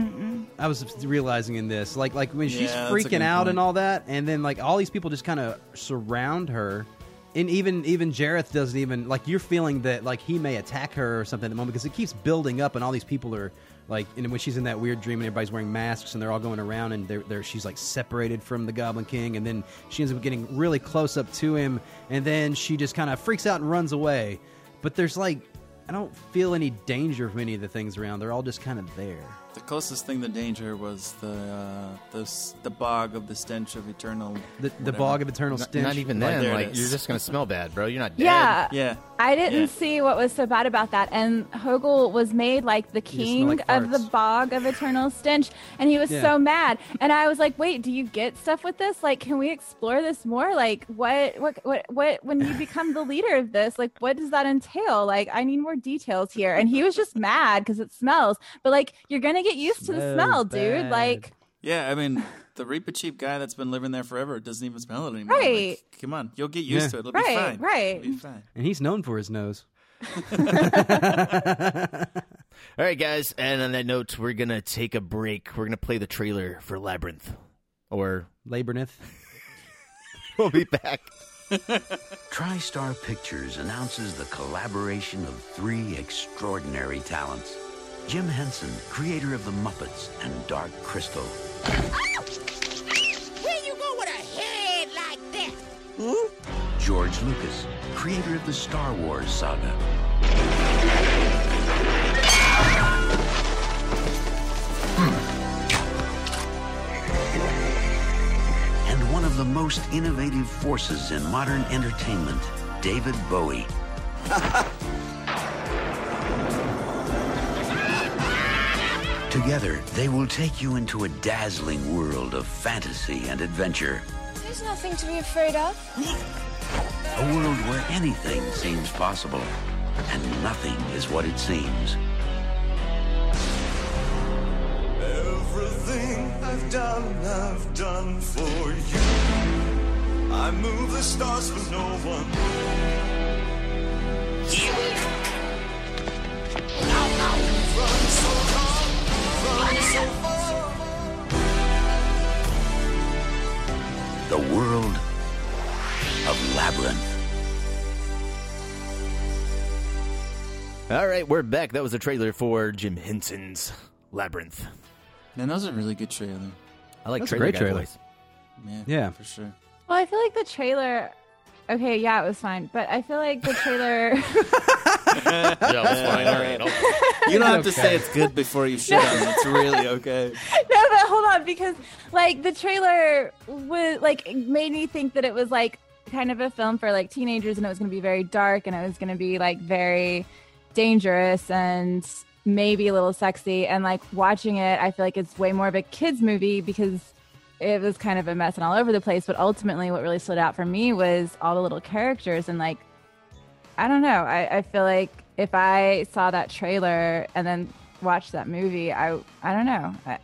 I was realizing in this, like, like when she's Yeah, that's freaking out point. and all that, and then like all these people just kind of surround her. And even even Jareth doesn't even like you're feeling that like he may attack her or something at the moment because it keeps building up and all these people are like and when she's in that weird dream and everybody's wearing masks and they're all going around and they're, they're she's like separated from the Goblin King and then she ends up getting really close up to him and then she just kind of freaks out and runs away. But there's like I don't feel any danger from any of the things around. They're all just kind of there. The closest thing to danger was the uh, the the bog of the stench of eternal. The, the bog of eternal Not, stench. not even Like, then. there Like, you're just going to smell bad, bro. You're not dead. Yeah. Yeah. I didn't Yeah. see what was so bad about that. And Hoggle was made like the king like of the bog of eternal stench. And he was Yeah. so mad. And I was like, wait, do you get stuff with this? Like, can we explore this more? Like, what, what, what, what, when you become the leader of this, like, what does that entail? Like, I need more details here. And he was just mad because it smells. But like, you're going to get used to the Smells smell, dude. Like, Yeah, I mean, the Reepicheep guy that's been living there forever doesn't even smell it anymore. Right. Like, come on, you'll get used Yeah. to it. It'll Right, be fine. right. It'll be fine. and he's known for his nose. (laughs) All right, guys. And on that note, we're going to take a break. We're going to play the trailer for Labyrinth. Or Labyrinth. (laughs) we'll be back. (laughs) TriStar Pictures announces the collaboration of three extraordinary talents. Jim Henson, creator of The Muppets and Dark Crystal. Where you go with a head like that? Hmm? George Lucas, creator of the Star Wars saga. Hmm. And one of the most innovative forces in modern entertainment, David Bowie. (laughs) Together, they will take you into a dazzling world of fantasy and adventure. There's nothing to be afraid of. A world where anything seems possible, and nothing is what it seems. Everything I've done, I've done for you. I move the stars for no one. The world of Labyrinth. All right, we're back. That was a trailer for Jim Henson's Labyrinth. Man, that was a really good trailer. I like That's a trailer great guy trailer. voice. Yeah, Yeah. for sure. Well, I feel like the trailer. Okay, yeah, it was fine, but I feel like the trailer. (laughs) (laughs) yeah, that's fine. All right. You don't have to say it's good before you shit on it. It's really okay. (laughs) no, but hold on, because like the trailer was like it made me think that it was like kind of a film for like teenagers, and it was going to be very dark, and it was going to be like very dangerous and maybe a little sexy. And like watching it, I feel like it's way more of a kids movie because it was kind of a mess and all over the place. But ultimately, what really stood out for me was all the little characters and like I don't know. I, I feel like if I saw that trailer and then watched that movie, I I don't know. I,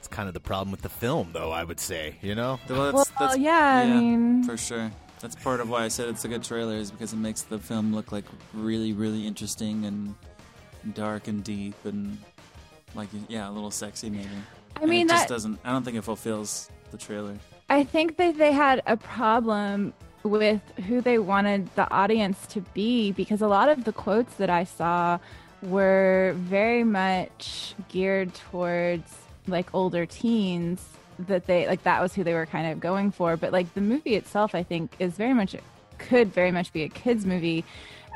It's kind of the problem with the film, though. I would say, you know. Well, Well, yeah, I mean- for sure. That's part of why I said it's a good trailer, is because it makes the film look like really, really interesting and dark and deep and like yeah, a little sexy maybe. I And mean, it just that- doesn't. I don't think it fulfills the trailer. I think that they had a problem with who they wanted the audience to be because a lot of the quotes that I saw were very much geared towards like older teens that they like that was who they were kind of going for. But like the movie itself I think is very much could very much be a kids movie.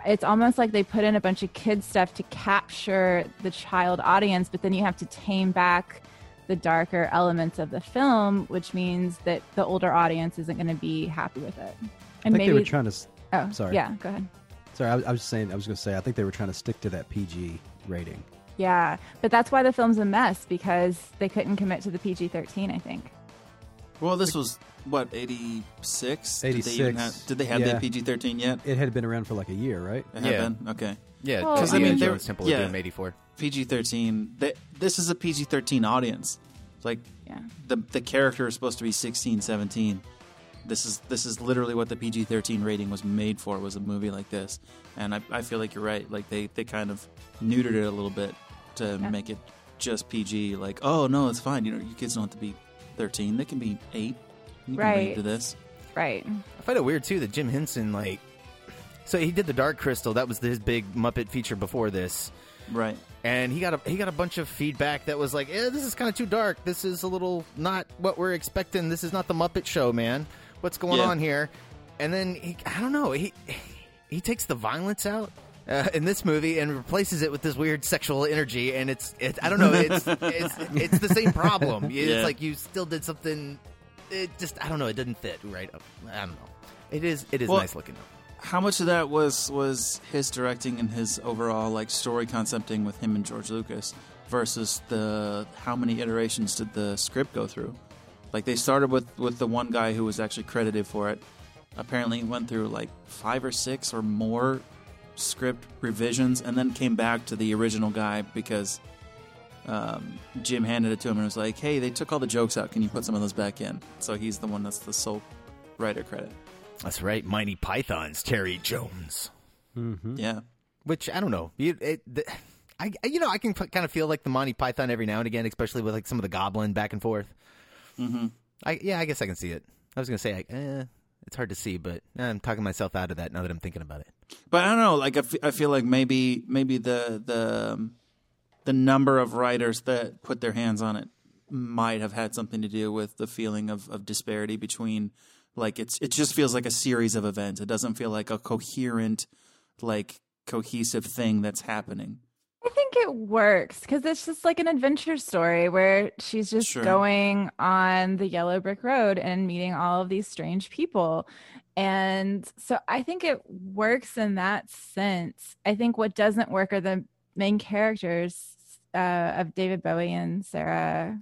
It's almost like they put in a bunch of kids stuff to capture the child audience but then you have to tame back the darker elements of the film which means that the older audience isn't going to be happy with it I and think maybe they were trying to. oh sorry. yeah go ahead Sorry, I was, I was saying. I was going to say. I think they were trying to stick to that PG rating. yeah but that's why the film's a mess because they couldn't commit to the pg-13 i think Well, this was what eighty six. Did they, 86. even have, did they have Yeah. that PG thirteen yet? It had been around for like a year, right? It had been? Okay. Yeah, because I I mean, mean, they Joe were- Simple yeah. yeah. 84. PG thirteen. This is a PG thirteen audience. Like yeah. the the character is supposed to be 16, 17. This is this is literally what the PG thirteen rating was made for. Was a movie like this, and I, I feel like you're right. Like they they kind of neutered it a little bit to Yeah. make it just PG. Like oh no, it's fine. You know, your kids don't have to be thirteen. They can be eight. You can Right. read to this. right I find it weird too that Jim Henson like. So he did the Dark Crystal. That was his big Muppet feature before this, Right. and he got a he got a bunch of feedback that was like, "Eh, this is kind of too dark. This is a little not what we're expecting. This is not the Muppet Show, man. What's going Yeah. on here?" And then he, I don't know, he he takes the violence out. Uh, in this movie, and replaces it with this weird sexual energy, and it's, it's I don't know, it's (laughs) it's, it's the same problem. (laughs) It's Yeah. like you still did something. It just I don't know, it didn't fit right. I don't know. It is it is Well, nice looking though. How much of that was was his directing and his overall like story concepting with him and George Lucas versus the how many iterations did the script go through? Like they started with with the one guy who was actually credited for it. Apparently, went through like five or six or more script revisions, and then came back to the original guy because um, Jim handed it to him and was like, "Hey, they took all the jokes out. Can you put some of those back in?" So he's the one that's the sole writer credit. That's right, Monty Python's Terry Jones. Mm-hmm. Yeah. Which I don't know. You, it, the, I, I- you know, I can kind of feel like the Monty Python every now and again, especially with like some of the Goblin back and forth. Mm-hmm. I, yeah, I guess I can see it. I was gonna say, like, eh, it's hard to see, but I'm talking myself out of that now that I'm thinking about it. But I don't know. Like I, f- I feel like maybe maybe the the um, the number of writers that put their hands on it might have had something to do with the feeling of, of disparity between like it's it just feels like a series of events. It doesn't feel like a coherent like cohesive thing that's happening. I think it works because it's just like an adventure story where she's just Sure. going on the yellow brick road and meeting all of these strange people. And so I think it works in that sense. I think what doesn't work are the main characters uh, of David Bowie and Sarah.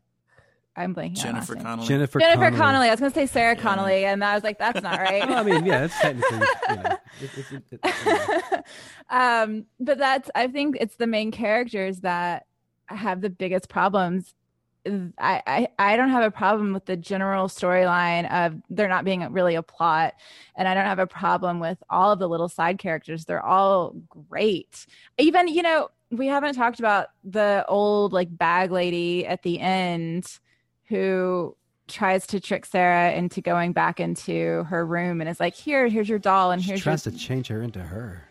I'm blanking. on Jennifer last name. Connelly. Jennifer, Jennifer Connelly. Connelly. I was going to say Sarah Connolly, and I was like, that's not right. Well, I mean, yeah, it's technically. You know, it, it, it, it, um, but that's I think it's the main characters that have the biggest problems I, I I don't have a problem with the general storyline of there not being really a plot, and I don't have a problem with all of the little side characters. They're all great. Even you know we haven't talked about the old like bag lady at the end who tries to trick Sarah into going back into her room and is like, "Here, here's your doll, and here's She here's tries your." to change her into her.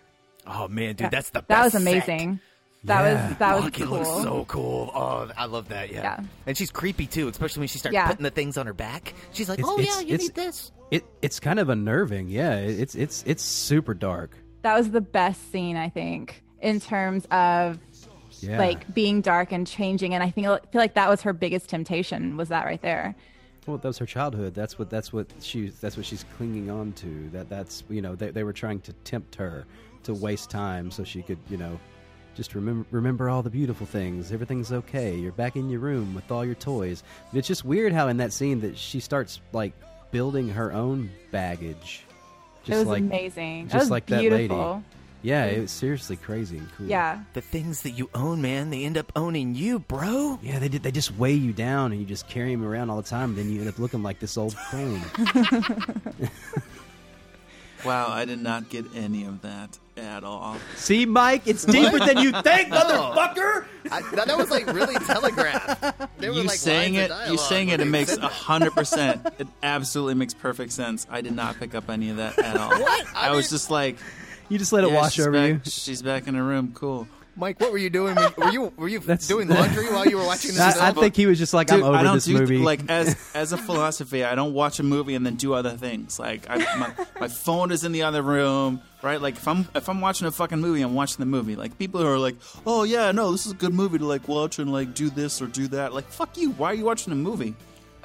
Oh man, dude, Yeah. that's the best. that was set. amazing. That Yeah. was that was Fuck, it cool. looks so cool. Oh, I love that. Yeah. Yeah. And she's creepy too, especially when she starts Yeah. putting the things on her back. She's like, It's- "Oh it's- yeah, you need this." It it's kind of unnerving. Yeah, it's it's it's super dark. that was the best scene I think in terms of Yeah. like being dark and changing and I think I feel like that was her biggest temptation was that right there. Well, that was her childhood. That's what that's what she that's what she's clinging on to. That that's you know they they were trying to tempt her to waste time so she could you know just remember remember all the beautiful things. Everything's okay. You're back in your room with all your toys. But it's just weird how in that scene that she starts like building her own baggage. Just it was like amazing. just That was like that beautiful. lady. Yeah, it was seriously crazy and cool. Yeah. The things that you own, man, they end up owning you, bro. Yeah, they did. They just weigh you down, and you just carry them around all the time. Then you end up looking like this old crone. (laughs) Wow, I did not get any of that at all. See, Mike, it's deeper than you think, (laughs) motherfucker. I, that, that was like really telegraphed. There were you like saying it, you saying it, it makes a hundred percent. It absolutely makes perfect sense. I did not pick up any of that at all. What? I I, was mean- just like, You just let it yeah, wash over back, you. She's back in her room. Cool. Mike, what were you doing? Were you were you That's- doing laundry while you were watching this? I, I think he was just like, Dude, I'm over I don't this do movie. like as (laughs) as a philosophy. I don't watch a movie and then do other things. Like I, my my phone is in the other room, right? Like if I'm if I'm watching a fucking movie, I'm watching the movie. Like people who are like, oh yeah, no, this is a good movie to like watch and like do this or do that. Like fuck you. Why are you watching a movie?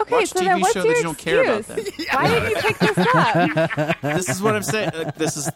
Okay, Watch so TV then what's show your that you don't care about excuse? Why didn't you pick this up? (laughs) This is what I'm saying. Like, this is.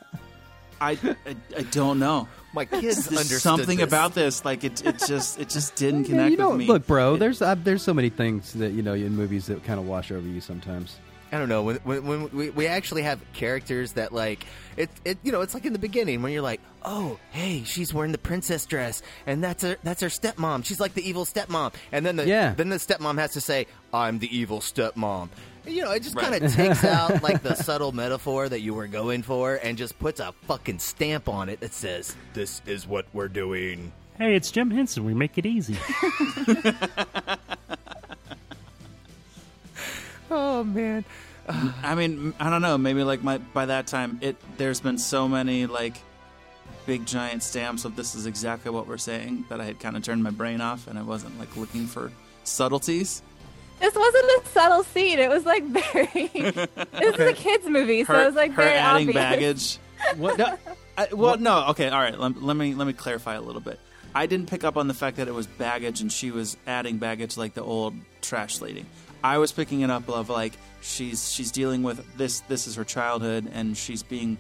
I, I I don't know. (laughs) My kids understood something this. about this. Like it it just it just didn't Yeah, connect you know, with me. look, bro. There's uh, there's so many things that you know in movies that kind of wash over you sometimes. I don't know when when, when we, we actually have characters that like it it you know it's like in the beginning when you're like oh hey she's wearing the princess dress and that's her that's her stepmom she's like the evil stepmom and then the Yeah. then the stepmom has to say I'm the evil stepmom you know it just Right. kind of takes (laughs) out like the subtle metaphor that you were going for and just puts a fucking stamp on it that says this is what we're doing Hey, it's Jim Henson. We make it easy. (laughs) oh man I mean, I don't know. Maybe like my by that time, it there's been so many like big giant stamps of this is exactly what we're saying that I had kind of turned my brain off and I wasn't like looking for subtleties. This wasn't a subtle scene. It was like (laughs) very. this is a kids movie, so her, it was like her very adding obvious. baggage. (laughs) What? No, I, well, no. Okay, all right. Let, let me let me clarify a little bit. I didn't pick up on the fact that it was baggage and she was adding baggage like the old trash lady. I was picking it up of like she's she's dealing with this. This is her childhood, and she's being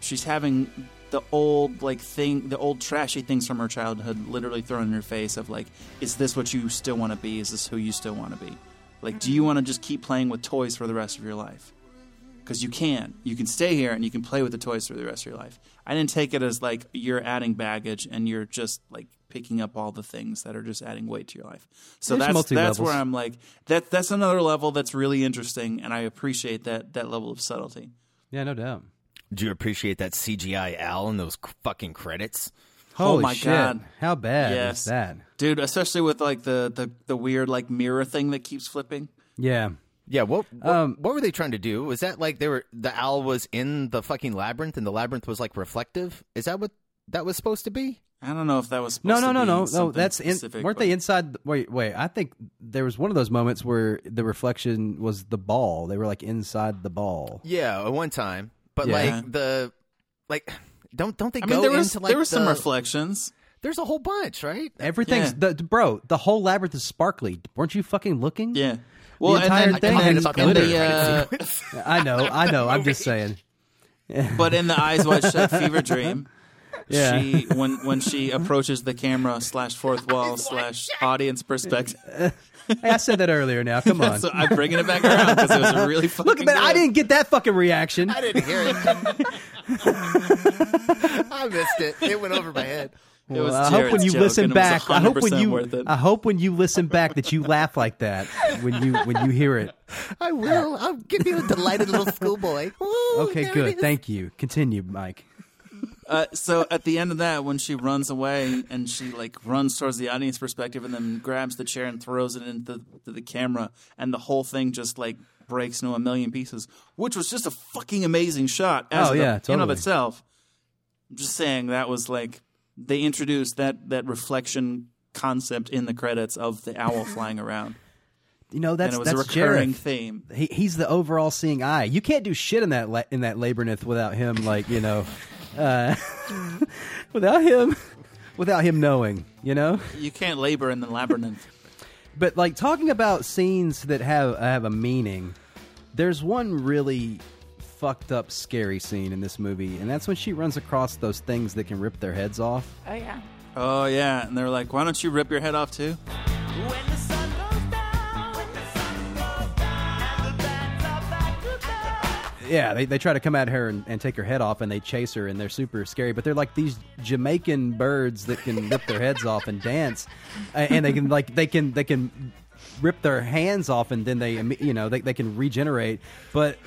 she's having the old like thing, the old trashy things from her childhood, literally thrown in her face. Of like, is this what you still want to be? Is this who you still want to be? Like, do you mm-hmm. want to just keep playing with toys for the rest of your life? because you can. You can stay here and you can play with the toys for the rest of your life. I didn't take it as like you're adding baggage and you're just like picking up all the things that are just adding weight to your life. So There's that's that's where I'm like that. That's another level that's really interesting, and I appreciate that that level of subtlety. Yeah, no doubt. Do you appreciate that CGI Al and those fucking credits Holy oh my shit! god, How bad yes, is that? dude? Especially with like the the the weird like mirror thing that keeps flipping. Yeah. Yeah, what what, Um, what were they trying to do? Was that like they were the owl was in the fucking labyrinth and the labyrinth was like reflective? Is that what that was supposed to be? I don't know if that was No, supposed no, to no, be no, no. something That's in, weren't but- they inside? Wait, wait. I think there was one of those moments where the reflection was the ball. They were like inside the ball. Yeah, at one time. But Yeah. like the like don't don't they I go mean, there was into like there was some the- reflections. There's a whole bunch, right? Everything's the bro. The whole labyrinth is sparkly. Weren't you fucking looking? Yeah. Well, the and entire then- thing and then is in glitter. the, uh, (laughs) I know, I know. I'm just saying. (laughs) But in the Eyes Wide Shut fever dream, (laughs) Yeah. she when when she (laughs) approaches the camera slash fourth wall slash audience perspective. Hey, I said that earlier. Now, come (laughs) on. so I'm bringing it back around because it was really (laughs) fucking. Look, man, I didn't get that fucking reaction. I didn't hear it. I missed it. It went over my head. It was I hope when you joke, listen and it was back, I hope when you. I hope when you listen back that you laugh like that when you when you hear it. I will. I'll give you a delighted little schoolboy. Okay, good. Thank you. Continue, Mike. Uh, so at the end of that, when she runs away and she like runs towards the audience perspective and then grabs the chair and throws it into the, the camera, and the whole thing just like breaks into a million pieces, which was just a fucking amazing shot. As Oh, the- yeah, in of itself. I'm just saying that was like they introduced that that reflection concept in the credits of the owl (laughs) flying around. You know that's and it was that's a recurring Jareth. theme. He, he's the overall seeing eye. You can't do shit in that la- in that labyrinth without him, like you know, uh, (laughs) without him, without him knowing. You know. You can't labor in the labyrinth. (laughs) But like talking about scenes that have have a meaning, there's one really fucked up scary scene in this movie, and that's when she runs across those things that can rip their heads off. Oh yeah. Oh yeah, and they're like, "Why don't you rip your head off too?" Yeah, they, they try to come at her and, and take her head off, and they chase her, and they're super scary. But they're like these Jamaican birds that can rip their heads off and dance, and they can like they can they can rip their hands off, and then they you know they they can regenerate. But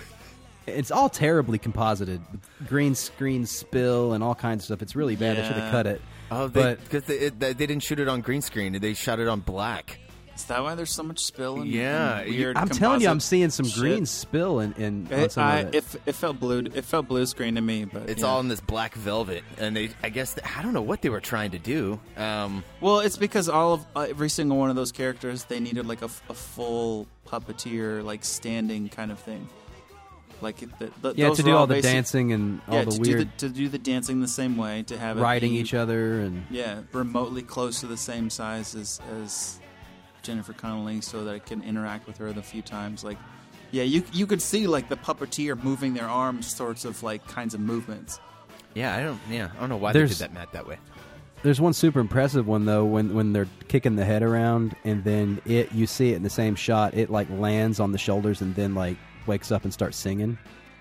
it's all terribly composited, green screen spill and all kinds of stuff. It's really bad. I should have cut it. Oh, they, but because they, it- they didn't shoot it on green screen; they shot it on black. Is that why there's so much spill? And, Yeah, and weird. I'm telling you, I'm seeing some shit? green spill in, in It, some I, of it. it, it felt blue. It felt blue screen to me, but It's yeah. all in this black velvet, and they, I guess, I don't know what they were trying to do. Um, Well, it's because all of uh, every single one of those characters they needed like a full puppeteer, like standing kind of thing. Like the, the, Yeah, those to do all the basic- dancing and all yeah, the to weird- do the, to do the dancing the same way, to have it riding be- each other and yeah, remotely close to the same size as as Jennifer Connelly, so that I can interact with her the few times. Like, yeah, you you could see like the puppeteer moving their arms, sorts of like kinds of movements. yeah, I don't, yeah, I don't know why There's- they did that Matt that way. There's one super impressive one though when when they're kicking the head around and then it you see it in the same shot it like lands on the shoulders and then like wakes up and starts singing.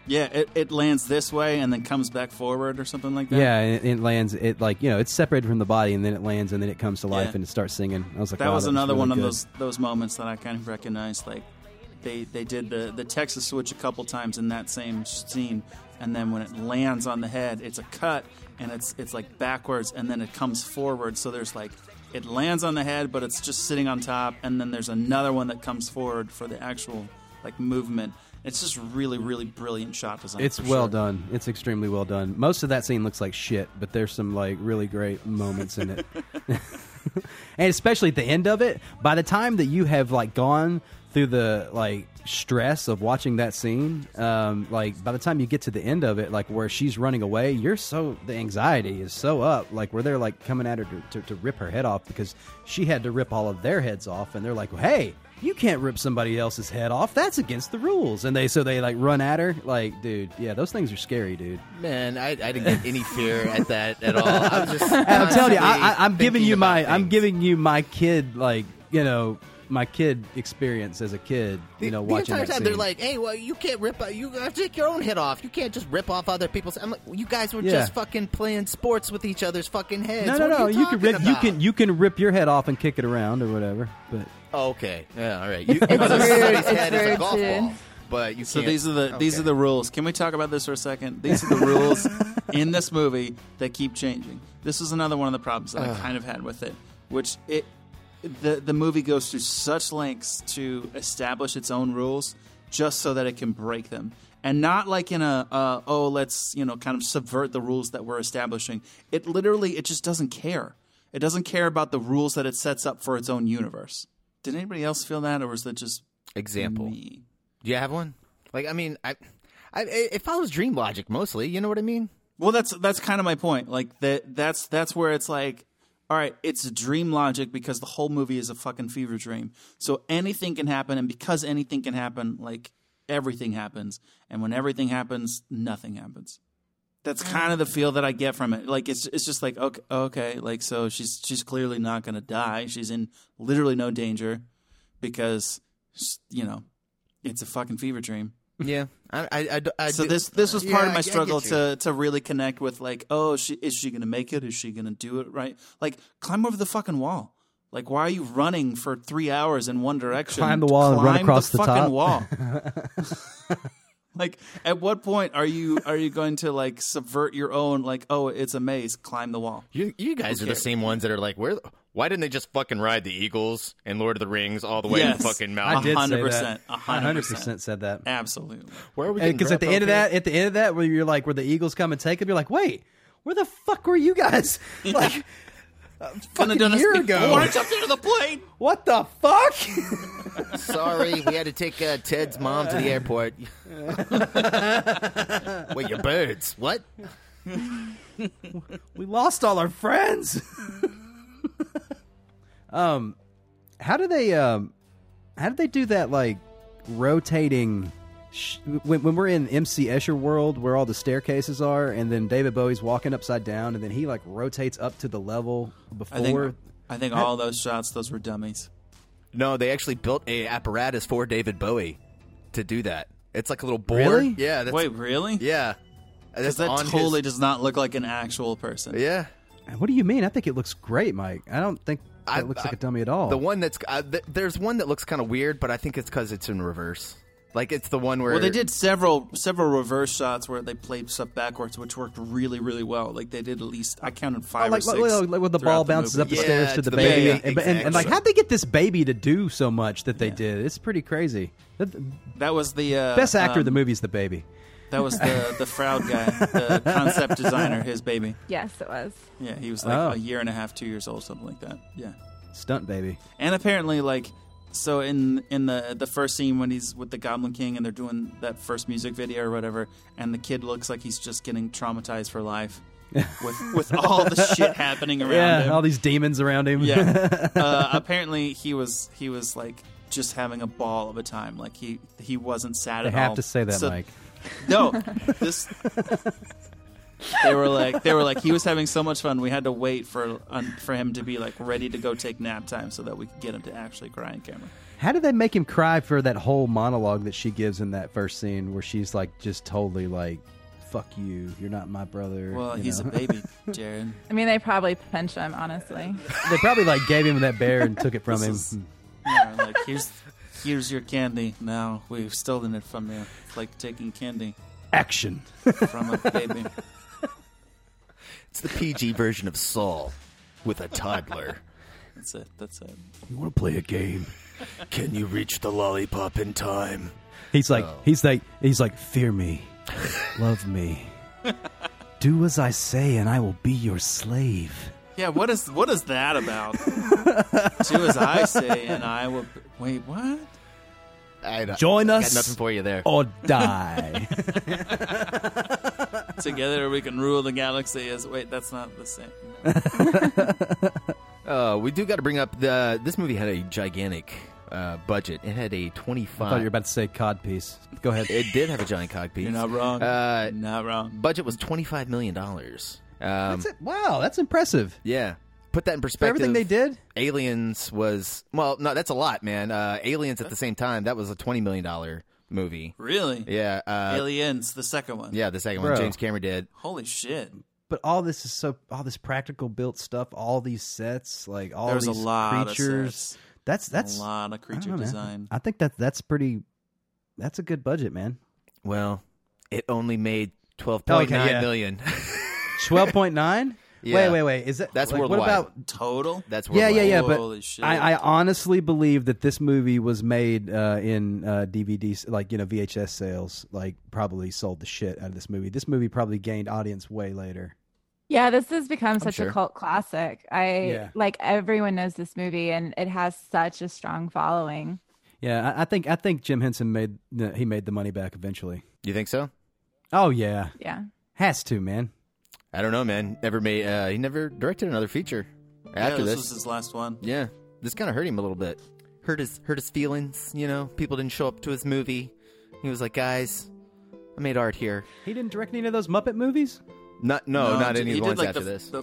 Yeah, it, it lands this way and then comes back forward or something like that. Yeah, and it, it lands it like you know it's separated from the body and then it lands and then it comes to life Yeah. and it starts singing. I was like, that wow, was another really one of those those moments that I kind of recognized. Like they they did the the Texas switch a couple times in that same scene, and then when it lands on the head, it's a cut and it's it's like backwards, and then it comes forward. So there's like it lands on the head, but it's just sitting on top, and then there's another one that comes forward for the actual like movement. It's just really really brilliant shot design. It's well sure. done. It's extremely well done. Most of that scene looks like shit, but there's some like really great moments in it. (laughs) (laughs) and especially at the end of it, by the time that you have like gone through the like stress of watching that scene, um, like by the time you get to the end of it, like where she's running away, you're so the anxiety is so up, like where they're like coming at her to, to, to rip her head off because she had to rip all of their heads off, and they're like, hey. You can't rip somebody else's head off. That's against the rules. And they so they like run at her. Like, dude, yeah, those things are scary, dude. Man, I, I didn't get any fear at that at all. I was just. (laughs) And I'm telling you, I, I'm giving you my, about I'm giving you my kid, like you know, my kid experience as a kid. You know, the watching entire that time scene. they're like, "Hey, well, you can't rip. uh, You have to take your own head off. You can't just rip off other people's." I'm like, "You guys were Yeah. just fucking playing sports with each other's fucking heads." no, no, no. are You, can rip, you can you can rip your head off and kick it around or whatever. But Oh, okay, yeah, all right. You, It's other rude. somebody's It's head is a rude, golf too. ball, but you So can't. these are the these are the rules. Can we talk about this for a second? These are the rules (laughs) in this movie that keep changing. This is another one of the problems that I kind of had with it, which it the the movie goes through such lengths to establish its own rules just so that it can break them. And not like in a uh, oh let's you know kind of subvert the rules that we're establishing. It literally it just doesn't care. It doesn't care about the rules that it sets up for its own universe. Did anybody else feel that, or was that just example. me? Do you have one? Like, I mean, I, I, it follows dream logic mostly. You know what I mean? Well, that's that's kind of my point. Like that that's that's where it's like, all right, it's dream logic because the whole movie is a fucking fever dream. So anything can happen, and because anything can happen, like everything happens, and when everything happens, nothing happens. That's kind of the feel that I get from it. Like it's it's just like okay, okay, like so she's she's clearly not going to die. She's in literally no danger because you know it's a fucking fever dream. Yeah, I, I, I, I so do- this this was part Yeah, of my struggle to to really connect with like, oh, she, is she gonna make it? Is she gonna do it right? Like, climb over the fucking wall. Like, why are you running for three hours in one direction? Climb the wall and run Climb across the fucking top. wall. (laughs) (laughs) like, at what point are you are you going to like subvert your own? Like, oh, it's a maze. Climb the wall. You you guys Who are the same ones that are like, where? Why didn't they just fucking ride the Eagles and Lord of the Rings all the way Yes. to fucking I Mountain? did say 100%, that. I 100% 100% said that. Absolutely. Where are we? Because at the end of that, at the end of that, where you're like, where the Eagles come and take them, you're like, wait, where the fuck were you guys? (laughs) Like, a fucking done a- year I ago. wanna jump into the plane. What the fuck? (laughs) Sorry, we had to take uh, Ted's mom to the airport. (laughs) Wait, your birds? What? we lost all our friends. (laughs) um, how do they um, how do they do that? Like rotating. Sh- when, when we're in MC Escher world, where all the staircases are, and then David Bowie's walking upside down, and then he like rotates up to the level before. I think I think all those shots, those were dummies. No, they actually built a apparatus for David Bowie to do that. It's like a little board. Really? Yeah. That's, Wait, really? Yeah. Because That's that totally his- does not look like an actual person. Yeah. What do you mean? I think it looks great, Mike. I don't think that looks like a dummy at all. The one that's uh, th- there's one that looks kind of weird, but I think it's because it's in reverse. Like it's the one where Well, they did several several reverse shots where they played stuff backwards, which worked really, really well. Like they did at least I counted five Oh, like, or six. like, like when the throughout ball the bounces up movie. the stairs to the, baby, and, and- and, and, like how'd they get this baby to do so much that they did? It's pretty crazy. The that was the uh, best actor um, of the movie is the baby. That was the (laughs) the Froud guy, the concept designer, his baby. Yes, it was. Yeah, he was like Oh. a year and a half, two years old, something like that. Yeah, Stunt baby. and apparently, like, so in in the the first scene when he's with the Goblin King and they're doing that first music video or whatever, and the kid looks like he's just getting traumatized for life (laughs) with with all the shit happening around yeah, him. all these demons around him. Yeah. (laughs) uh, apparently, he was he was like just having a ball of a time. Like he he wasn't sad They at all. I have to say that, So- Mike. No, (laughs) this. They were like they were like he was having so much fun. We had to wait for um, for him to be like ready to go take nap time so that we could get him to actually cry in camera. How did they make him cry for that whole monologue that she gives in that first scene where she's like just totally like, "Fuck you, you're not my brother." Well, you he's know? a baby, (laughs) Jared. I mean, they probably pinch him, honestly. they probably like gave him that bear and took it from This him. is- Yeah, like here's here's your candy. Now we've stolen it from you. It's like taking candy Action. from a baby. (laughs) It's the PG version of Saw with a toddler. That's it. That's it. You want to play a game? Can you reach the lollipop in time? He's like, Oh. he's like, he's like, fear me, love me, do as I say, and I will be your slave. Yeah, what is what is that about? (laughs) Do as I say, and I will. Wait, what? I don't- Join got us nothing for you there. or die. (laughs) (laughs) Together we can rule the galaxy. As wait, that's not the same. (laughs) Uh, we do got to bring up the. This movie had a gigantic uh, budget. It had a I twenty-five. thought you were about to say cod piece. Go ahead. It did have a giant cod piece. You're not wrong. Uh, not wrong. budget was twenty-five million dollars. Um, That's it. Wow, that's impressive. Yeah. Put that in For perspective. everything they did. Aliens was well, no, that's a lot, man. Uh, Aliens at the same time, that was a twenty million dollar movie. Really? Yeah, uh, Aliens, the second one. yeah, the second Bro. one James Cameron did. Holy shit! But all this is so all this practical built stuff, all these sets, like all There's a these lot creatures. sets. That's that's a lot of I creature know, design. I think that that's pretty. That's a good budget, man. Well, it only made twelve point nine Okay, yeah. million. (laughs) Twelve point nine. Yeah. Wait, wait, wait. Is that That's like, worldwide. What about Total? That's Yeah, yeah, worldwide. yeah. Holy But shit. I, I honestly believe that this movie was made uh, in uh, DVD, like you know, VHS sales. Like probably sold the shit out of this movie. This movie probably gained audience way later. Yeah, this has become such sure. a cult classic. I Yeah. like everyone knows this movie, and it has such a strong following. Yeah, I, I think I think Jim Henson made he made the money back eventually. You think so? Oh yeah, Yeah. has to man. I don't know, man. Never made. Uh, he never directed another feature yeah, after this, this. was his last one. Yeah, this kind of hurt him a little bit. Hurt his hurt his feelings. You know, people didn't show up to his movie. He was like, "Guys, I made art here." He didn't direct any of those Muppet movies. Not no, not any of the did ones like after the, this. The,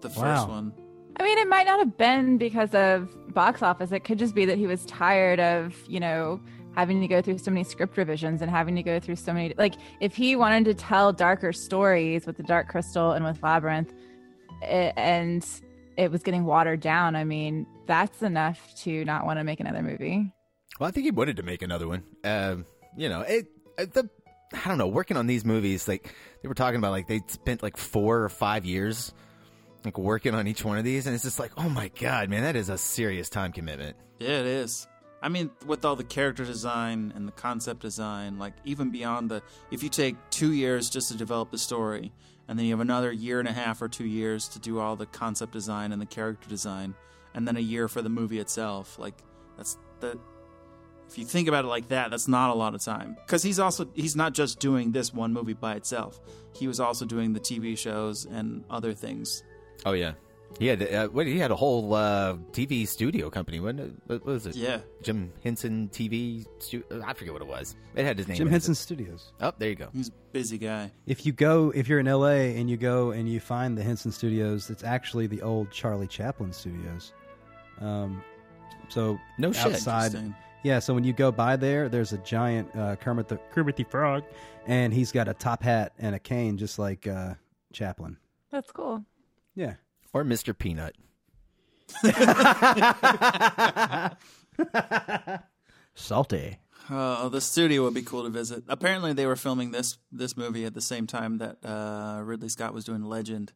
the first Wow. one. I mean, it might not have been because of box office. It could just be that he was tired of, you know, having to go through so many script revisions and having to go through so many like if he wanted to tell darker stories with the Dark Crystal and with Labyrinth, it, and it was getting watered down. I mean, that's enough to not want to make another movie. Well, I think he wanted to make another one. Um, you know, it, it- the I don't know, working on these movies, like they were talking about, like they spent like four or five years, like working on each one of these, and it's just like, oh my god, man, that is a serious time commitment. Yeah, it is. I mean, with all the character design and the concept design, like even beyond the, if you take two years just to develop the story, and then you have another year and a half or two years to do all the concept design and the character design, and then a year for the movie itself, like that's the. If you think about it like that, that's not a lot of time. Because he's also he's not just doing this one movie by itself. He was also doing the TV shows and other things. Oh yeah, he had uh, what, he had a whole uh, TV studio company, wasn't it? What was it? Yeah. Jim Henson TV. Stu- I forget what it was. It had his name. Jim in it. Henson Studios. Oh, there you go. He's a busy guy. If you go, if you're in LA and you go and you find the Henson Studios, it's actually the old Charlie Chaplin Studios. Um, so No shit. outside, yeah. So when you go by there, there's a giant uh, Kermit the Kermit the Frog. and he's got a top hat and a cane, just like uh, Chaplin. That's cool. Yeah. Or Mr. Peanut. Salty. Oh, the studio would be cool to visit. Apparently, they were filming this this movie at the same time that uh, Ridley Scott was doing Legend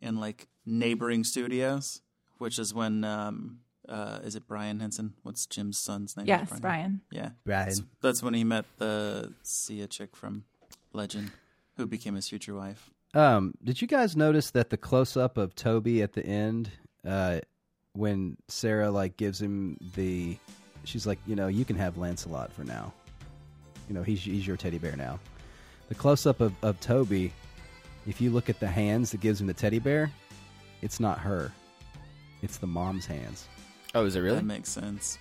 in like neighboring studios, which is when um, uh, is it Brian Henson? What's Jim's son's name? Yes, Brian. Yeah, Brian. That's, that's when he met the Sia chick from Legend, who became his future wife. Um, did you guys notice that the close up of Toby at the end, uh, when Sarah like gives him the, she's like, you know, you can have Lancelot for now. You know, he's he's your teddy bear now. The close up of, of Toby, if you look at the hands that gives him the teddy bear, it's not her, it's the mom's hands. Oh, is it really? That makes sense.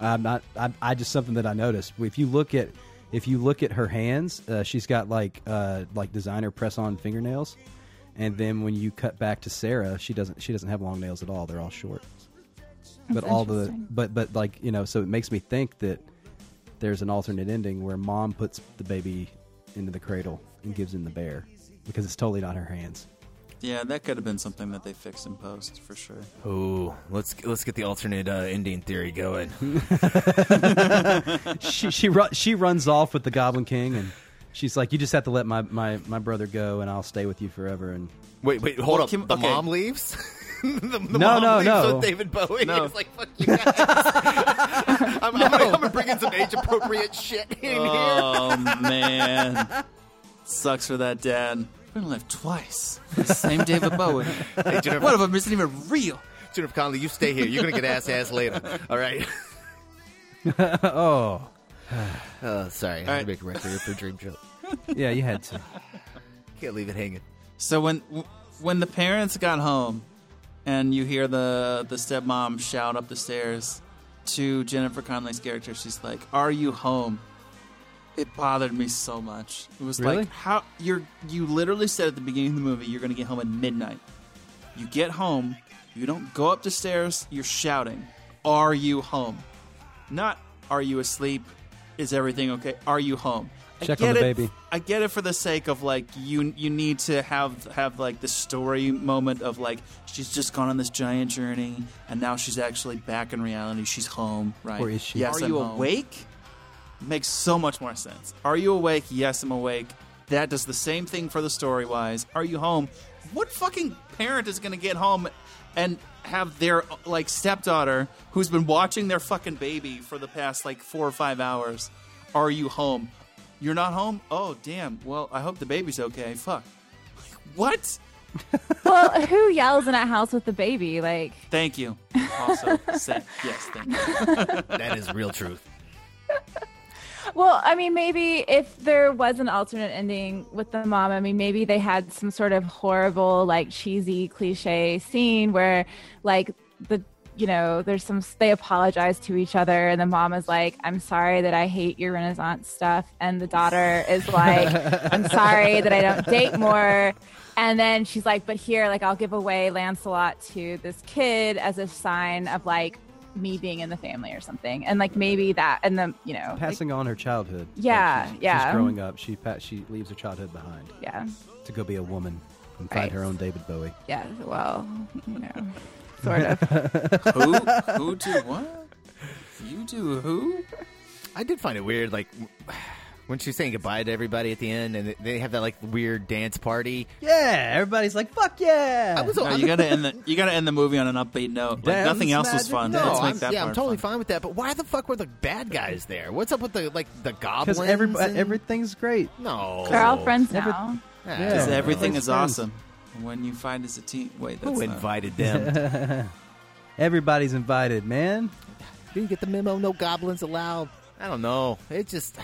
I'm not. I, I just something that I noticed. If you look at, if you look at her hands, uh, she's got like uh, like designer press on fingernails, and then when you cut back to Sarah, she doesn't. She doesn't have long nails at all. They're all short. but all the but but like you know, so it makes me think that there's an alternate ending where mom puts the baby into the cradle and gives him the bear because it's totally not her hands. Yeah, that could have been something that they fixed in post for sure. Oh, let's let's get the alternate uh, ending theory going. (laughs) she she ru- she runs off with the Goblin King and. She's like, you just have to let my, my, my brother go, and I'll stay with you forever. And Wait, wait, hold Well, up. Kim- the okay. mom leaves. (laughs) the, the No, mom no, leaves no. With David Bowie. No. It's like fuck you guys. (laughs) I'm, I'm, gonna, I'm gonna bring in some age appropriate shit in here. Oh man, sucks for that dad. We're gonna twice. The same David Bowie. Hey, Jennifer, One of them isn't even real. Jennifer Connelly, you stay here. You're gonna get ass ass later. All right. (laughs) oh, Uh, (sighs) sorry, I had right. to make a record for Dream Joke. yeah, you had to. Can't leave it hanging. So when when the parents got home, and you hear the the stepmom shout up the stairs to Jennifer Connelly's character, she's like, "Are you home?" It bothered me so much. It was Really? like how you're you literally said at the beginning of the movie you're going to get home at midnight. You get home, you don't go up the stairs, you're shouting, "Are you home?" Not "Are you asleep?" Is everything okay? Are you home? I Check on get the it- baby. I get it for the sake of like you you need to have have like the story moment of like she's just gone on this giant journey and now she's actually back in reality. She's home, right? Or is she? Yes, Are I'm you home. awake? Makes so much more sense. Are you awake? Yes, I'm awake. That does the same thing for the story wise. Are you home? What fucking parent is going to get home and have their like stepdaughter who's been watching their fucking baby for the past like 4 or 5 hours? Are you home? You're not home? Oh, damn. Well, I hope the baby's okay. Fuck. (laughs) What? well, who yells in a house with the baby? Like, Thank you. Also, (laughs) say, yes, thank you. That is real truth. (laughs) well, I mean, maybe if there was an alternate ending with the mom, I mean, maybe they had some sort of horrible, like cheesy cliche scene where, like, the you know, there's some they apologize to each other, and the mom is like, "I'm sorry that I hate your Renaissance stuff," and the daughter is like, "I'm sorry that I don't date more." And then she's like, "But here, like, I'll give away Lancelot to this kid as a sign of like me being in the family or something, and like maybe that, and then you know, like- Passing on her childhood. Yeah, Like, she's, yeah. She's growing up. She pa- she leaves her childhood behind yeah, to go be a woman and find Right. her own David Bowie. yeah. Well, you know, sort of. (laughs) who who do what? You do who? I did find it weird, like when she's saying goodbye to everybody at the end, and they have that like weird dance party. Yeah, everybody's like, "Fuck yeah!" I was, No, you gotta end (laughs) the you gotta end the movie on an upbeat note. Like nothing else was magic fun. No, Let's make I'm, that yeah, I'm totally fun. fine with that. But why the fuck were the bad guys there? What's up with the like the goblins? because every, and- everything's great. no, They're all friends Every- now. Yeah. Because Yeah. everything is awesome when you find as a team. Wait, that's Who not- invited them? (laughs) Everybody's invited, man. Did you get the memo? No goblins allowed. I don't know. It just,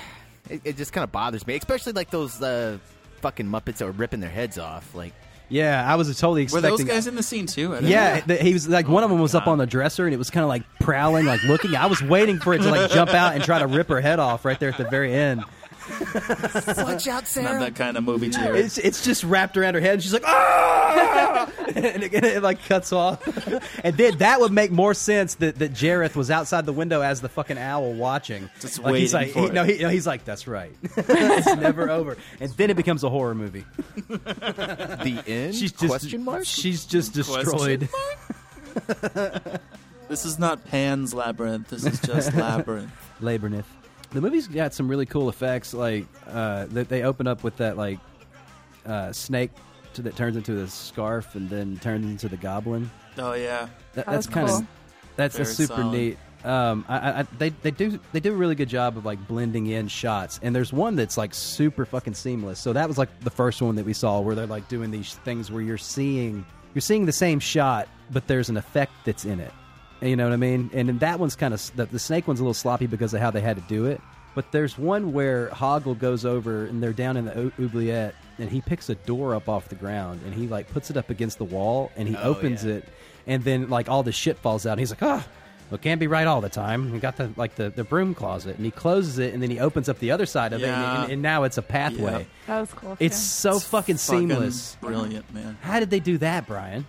it, it just kind of bothers me, especially like those uh, fucking Muppets that were ripping their heads off. Like, Yeah, I was totally Were expecting. those guys in the scene too? I didn't Yeah, know. th- he was like one of them was up on the dresser and it was kind of like prowling, like looking. I was waiting for it to like jump out and try to rip her head off right there at the very end. Watch out, Sarah. Not Sarah. that kind of movie, Jared. It's it's just wrapped around her head and she's like ah, (laughs) and it, it, like cuts off. (laughs) And then that would make more sense that that Jareth was outside the window as the fucking owl watching, Just like he's waiting like for he, it. no, he, no, he's like that's right. (laughs) it's never over, and then it becomes a horror movie. the end? She's just question mark. She's just Question destroyed. This is not Pan's Labyrinth. This is just Labyrinth. Labyrinth. The movie's got some really cool effects. Like uh, that, they open up with that like uh, snake to, that turns into a scarf and then turns into the goblin. Oh yeah. That, That that's kind of cool. that's, that's super solid. neat. Um, I, I, I- they they do they do a really good job of like blending in shots, and there's one that's like super fucking seamless. So that was like the first one that we saw where they're like doing these things where you're seeing you're seeing the same shot, but there's an effect that's in it. You know what I mean? And then that one's kind of the, the snake one's a little sloppy because of how they had to do it. But there's one where Hoggle goes over and they're down in the ou- oubliette, and he picks a door up off the ground and he like puts it up against the wall and he Oh, opens yeah. it, and then like all the shit falls out. And he's like, oh. Well, it can't be right all the time. He got the like the, the broom closet, and he closes it, and then he opens up the other side of it, Yeah. and, and now it's a pathway. Yeah. That was cool. It's too. so fucking seamless. Brilliant, man. How did they do that, Brian?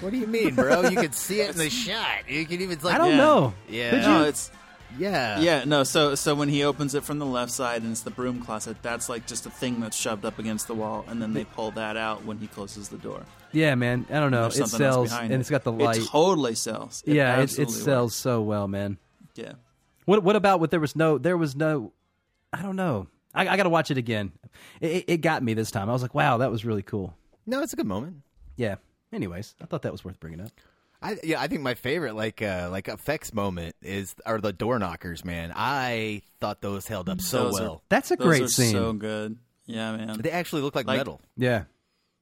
What do you mean, bro? You could see it in the shot. You could even like. I don't yeah. know. Yeah. Could No, you? it's Yeah. yeah, no. So so when he opens it from the left side and it's the broom closet, that's like just a thing that's shoved up against the wall, and then they pull that out when he closes the door. Yeah, man. I don't know. It sells, and it. it's got the light. It totally sells. It yeah, it, it absolutely sells so well, man. Yeah. What What about what there was no there was no I don't know. I, I got to watch it again. It, it, it got me this time. I was like, wow, that was really cool. No, it's a good moment. Yeah. Anyways, I thought that was worth bringing up. I yeah, I think my favorite like uh like effects moment is are the door knockers, man. I thought those held up so Those are- well. That's a Those great are scene. so good. Yeah, man. They actually look like, Like- metal. yeah.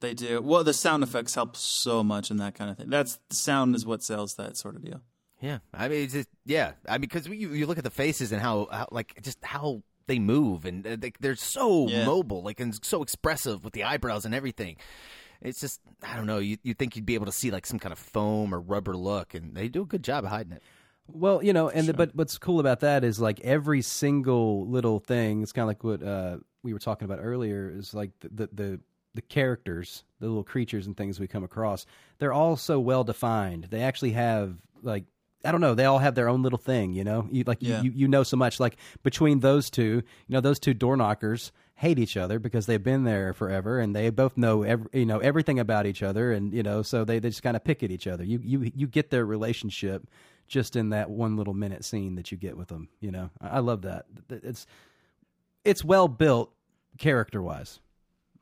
They do. Well, the sound effects help so much in that kind of thing. That's the sound is what sells that sort of deal. Yeah, I mean, it's just, yeah, I mean, because you you look at the faces and how, how like just how they move and uh, they, they're so Yeah. mobile, like and so expressive with the eyebrows and everything. It's just I don't know. You you think you'd be able to see like some kind of foam or rubber look, and they do a good job of hiding it. Well, you know, and the, but what's cool about that is like every single little thing. It's kind of like what uh, we were talking about earlier. Is like the, the the the characters, the little creatures and things we come across. They're all so well defined. They actually have like I don't know. They all have their own little thing. You know, you like you- Yeah. you, you know so much. Like between those two, you know, those two door knockers hate each other because they've been there forever and they both know every, you know everything about each other and you know so they, they just kind of pick at each other you you you get their relationship just in that one little minute scene that you get with them you know i, I love that it's it's well built character wise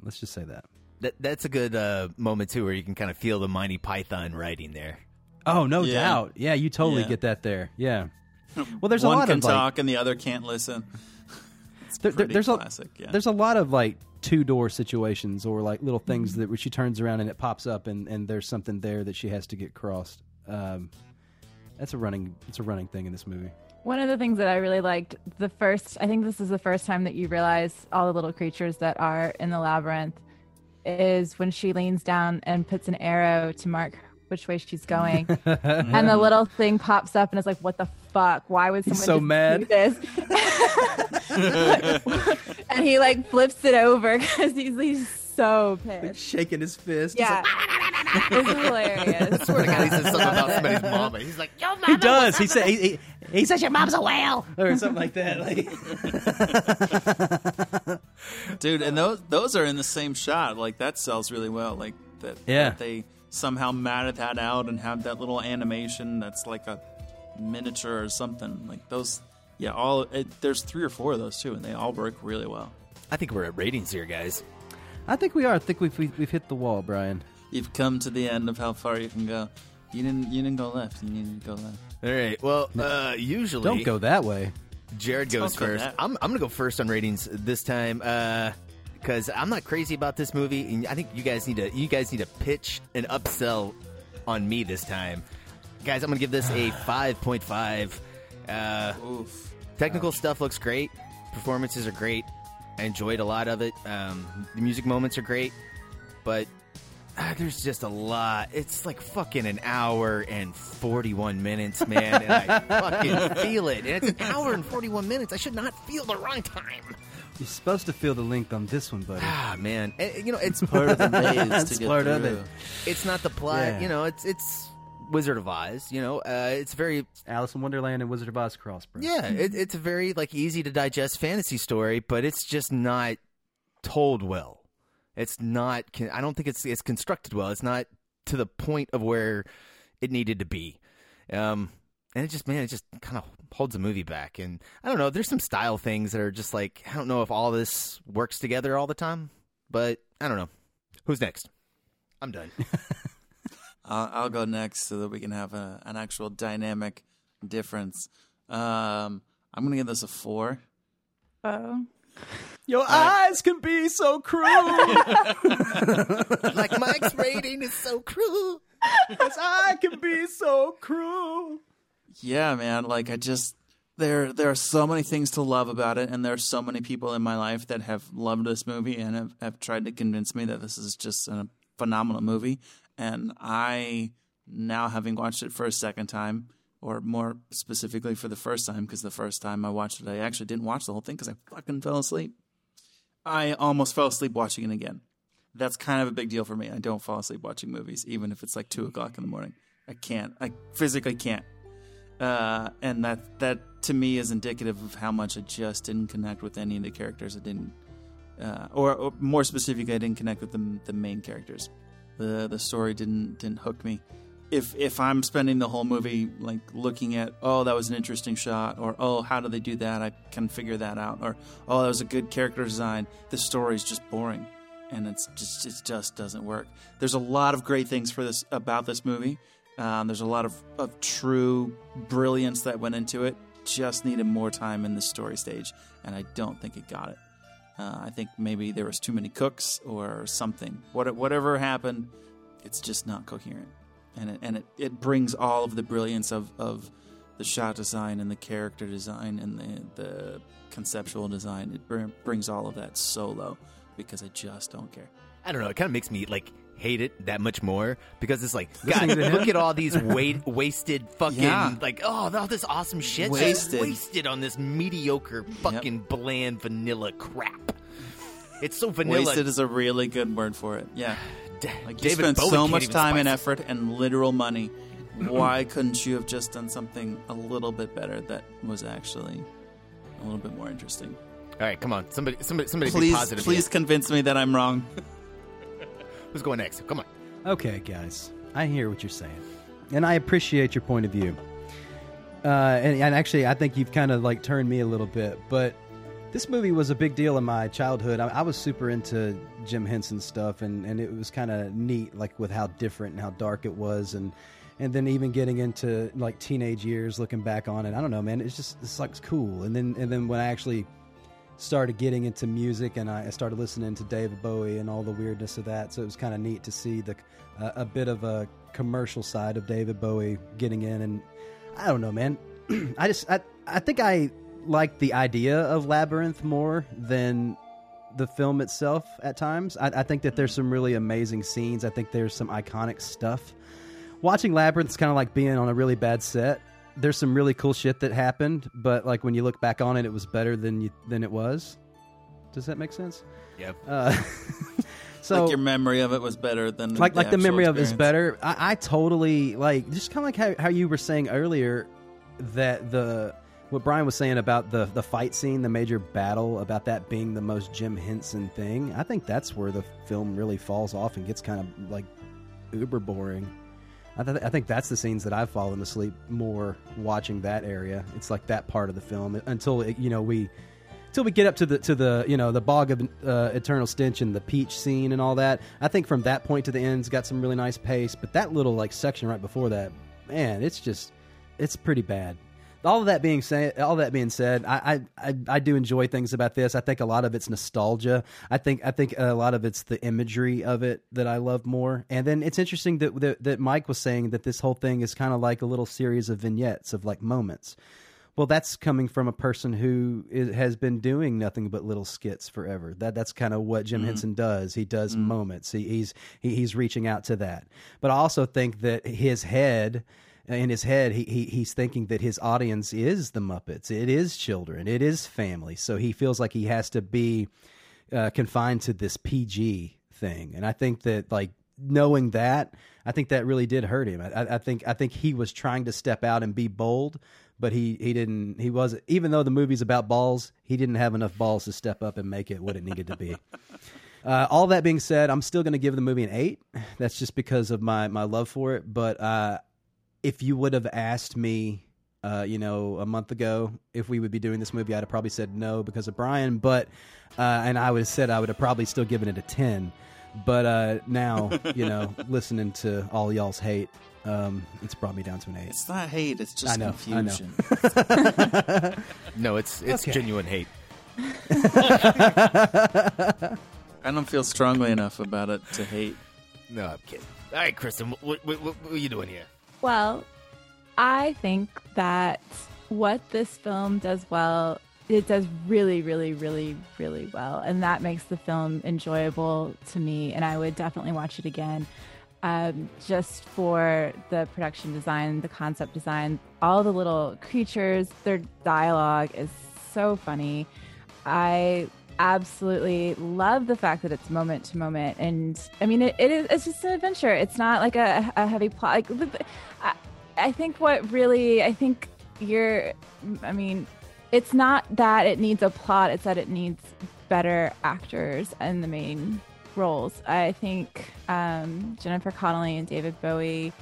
let's just say that That that's a good uh, moment too, where you can kind of feel the Monty Python writing there. oh no Yeah. doubt yeah you totally Yeah. get that there yeah (laughs) well there's One a lot can of like, talk and the other can't listen. (laughs) It's there- there- pretty there's classic. a yeah. there's a lot of like two door situations or like little things Mm-hmm. that where she turns around and it pops up and and there's something there that she has to get crossed. Um, that's a running it's a running thing in this movie. One of the things that I really liked, the first, I think this is the first time that you realize all the little creatures that are in the labyrinth, is when she leans down and puts an arrow to mark which way she's going. (laughs) and the little thing pops up and is like, what the fuck? Why would He's someone so mad. do this? (laughs) and he like flips it over (laughs) because he's, he's so pissed. Shaking his fist. Yeah. Ah! It's hilarious. I (laughs) swear to God, he says something about somebody's mama. He's like, "Yo, He does. He said he, he, he says your mom's a whale or something like that. Like, (laughs) dude. And those those are in the same shot. Like that sells really well. Like that. Yeah. that they somehow matted that out and have that little animation that's like a miniature or something. Like those. Yeah, all it, there's three or four of those too, and they all work really well. I think we're at ratings here, guys. I think we are. I think we've we've, we've hit the wall, Brian. You've come to the end of how far you can go. You didn't. You didn't go left. You didn't go left. All right. Well, uh, usually Don't go that way. Jared goes go first. that- I'm, I'm going to go first on ratings this time because I'm not crazy about this movie, and I think you guys need to you guys need to pitch an upsell on me this time, guys. I'm going to give this a (sighs) 5.5. Uh, Oof. technical stuff looks great. Performances are great. I enjoyed a lot of it. Um, the music moments are great, but ah, there's just a lot. It's like fucking an hour and 41 minutes, man, and I (laughs) fucking feel it. And it's an hour and 41 minutes. I should not feel the runtime. You're supposed to feel the length on this one, buddy. Ah, man, And, you know it's Part of the maze (laughs) get part of it. It's not the plot. Yeah. You know, it's it's Wizard of Oz. You know, uh, it's very Alice in Wonderland and Wizard of Oz cross, bro. Yeah, it, it's a very like easy to digest fantasy story, but it's just not told well. It's not. I don't think it's it's constructed well. It's not to the point of where it needed to be. Um, and it just man, it just kind of holds the movie back. And I don't know. There's some style things that are just like I don't know if all this works together all the time, but I don't know. Who's next? I'm done. (laughs) I'll, I'll go next so that we can have a, an actual dynamic difference. Um, I'm gonna give this a four. Oh. (laughs) Your eyes can be so cruel. (laughs) like Mike's rating is so cruel. Yes, I can be so cruel. Yeah, man. Like I just there there are so many things to love about it, and there are so many people in my life that have loved this movie and have, have tried to convince me that this is just a phenomenal movie. And I now having watched it for a second time, or more specifically for the first time, because the first time I watched it, I actually didn't watch the whole thing because I fucking fell asleep. I almost fell asleep watching it again. That's kind of a big deal for me. I don't fall asleep watching movies, even if it's like two o'clock in the morning. I can't. I physically can't. Uh, and that that to me is indicative of how much I just didn't connect with any of the characters. I didn't, uh, or, or more specifically, I didn't connect with the the main characters. The the story didn't didn't hook me. If if I'm spending the whole movie like looking at oh that was an interesting shot or oh how do they do that I can figure that out or oh that was a good character design the story is just boring and it's just it just doesn't work. There's a lot of great things for this about this movie. Um, there's a lot of, of true brilliance that went into it. Just needed more time in the story stage, and I don't think it got it. Uh, I think maybe there was too many cooks or something. What, whatever happened, it's just not coherent, and it, and it, it brings all of the brilliance of, of the shot design and the character design and the the conceptual design. It br- brings all of that solo because I just don't care. I don't know. It kind of makes me like hate it that much more because it's like, God, look at all these wa- (laughs) wasted fucking Yeah. like, oh, all this awesome shit Wasted. wasted on this mediocre fucking bland vanilla crap. It's so vanilla. Wasted is a really good word for it. Yeah. D- Like you David spent Bowie so much time and effort and literal money. (clears throat) Why couldn't you have just done something a little bit better that was actually a little bit more interesting? All right, come on, somebody, somebody, somebody, be Please, positive. please here. convince me that I'm wrong. (laughs) who's going next? Come on. Okay, guys, I hear what you're saying, and I appreciate your point of view. Uh, and, and actually, I think you've kind of like turned me a little bit. But this movie was a big deal in my childhood. I, I was super into Jim Henson stuff, and, and it was kind of neat, like with how different and how dark it was, and and then even getting into like teenage years, looking back on it. I don't know, man. It's just it's like cool. And then and then when I actually started getting into music and I started listening to David Bowie and all the weirdness of that. So it was kind of neat to see the uh, a bit of a commercial side of David Bowie getting in. And I don't know, man. (clears throat) I just I I think I like the idea of Labyrinth more than the film itself at times. I, I think that there's some really amazing scenes. I think there's some iconic stuff. Watching Labyrinth is kind of like being on a really bad set there's some really cool shit that happened, but like when you look back on it, it was better than you than it was. Does that make sense? Yep. Uh, (laughs) So like your memory of it was better than like like the actual memory of it is experience. better. I, I totally like just kind of like how, how you were saying earlier that the what Brian was saying about the the fight scene, the major battle, about that being the most Jim Henson thing. I think that's where the film really falls off and gets kind of like uber boring. I, th- I think that's the scenes that I've fallen asleep more watching that area. It's like that part of the film until it, you know we until we get up to the to the you know the bog of uh, eternal stench and the peach scene and all that. I think from that point to the end's got some really nice pace, but that little like section right before that, man, it's just it's pretty bad. All of that being said, all that being said, I, I I do enjoy things about this. I think a lot of it's nostalgia. I think I think a lot of it's the imagery of it that I love more. And then it's interesting that that, that Mike was saying that this whole thing is kind of like a little series of vignettes of like moments. Well, that's coming from a person who is, has been doing nothing but little skits forever. That that's kind of what Jim Mhm. Henson does. He does moments. He, he's he, he's reaching out to that. But I also think that his head in his head he, he he's thinking that his audience is the Muppets. It is children. It is family. So he feels like he has to be uh, confined to this PG thing. And I think that like knowing that, I think that really did hurt him. I, I think I think he was trying to step out and be bold, but he he didn't. He was even though the movie's about balls, he didn't have enough balls to step up and make it what it needed to be. (laughs) Uh, all that being said, I'm still going to give the movie an eight. That's just because of my my love for it. But uh, if you would have asked me, uh, you know, a month ago if we would be doing this movie, I'd have probably said no because of Brian. But uh, and I would have said I would have probably still given it a ten. But uh, now, (laughs) you know, listening to all y'all's hate, um, it's brought me down to an eight. It's not hate. It's just I know, I know. confusion. (laughs) no, it's it's Okay. genuine hate. (laughs) I don't feel strongly enough about it to hate. No, I'm kidding. All right, Kristin, what, what, what, what are you doing here? Well, I think that what this film does well, it does really, really, really, really well. And that makes the film enjoyable to me. And I would definitely watch it again. Um, just for the production design, the concept design, all the little creatures, their dialogue is so funny. I absolutely love the fact that it's moment to moment. And i mean it, it is it's just an adventure. It's not like a, a heavy plot. Like I, I think what really i think you're i mean it's not that it needs a plot. It's that it needs better actors in the main roles. I think um, jennifer connelly and david bowie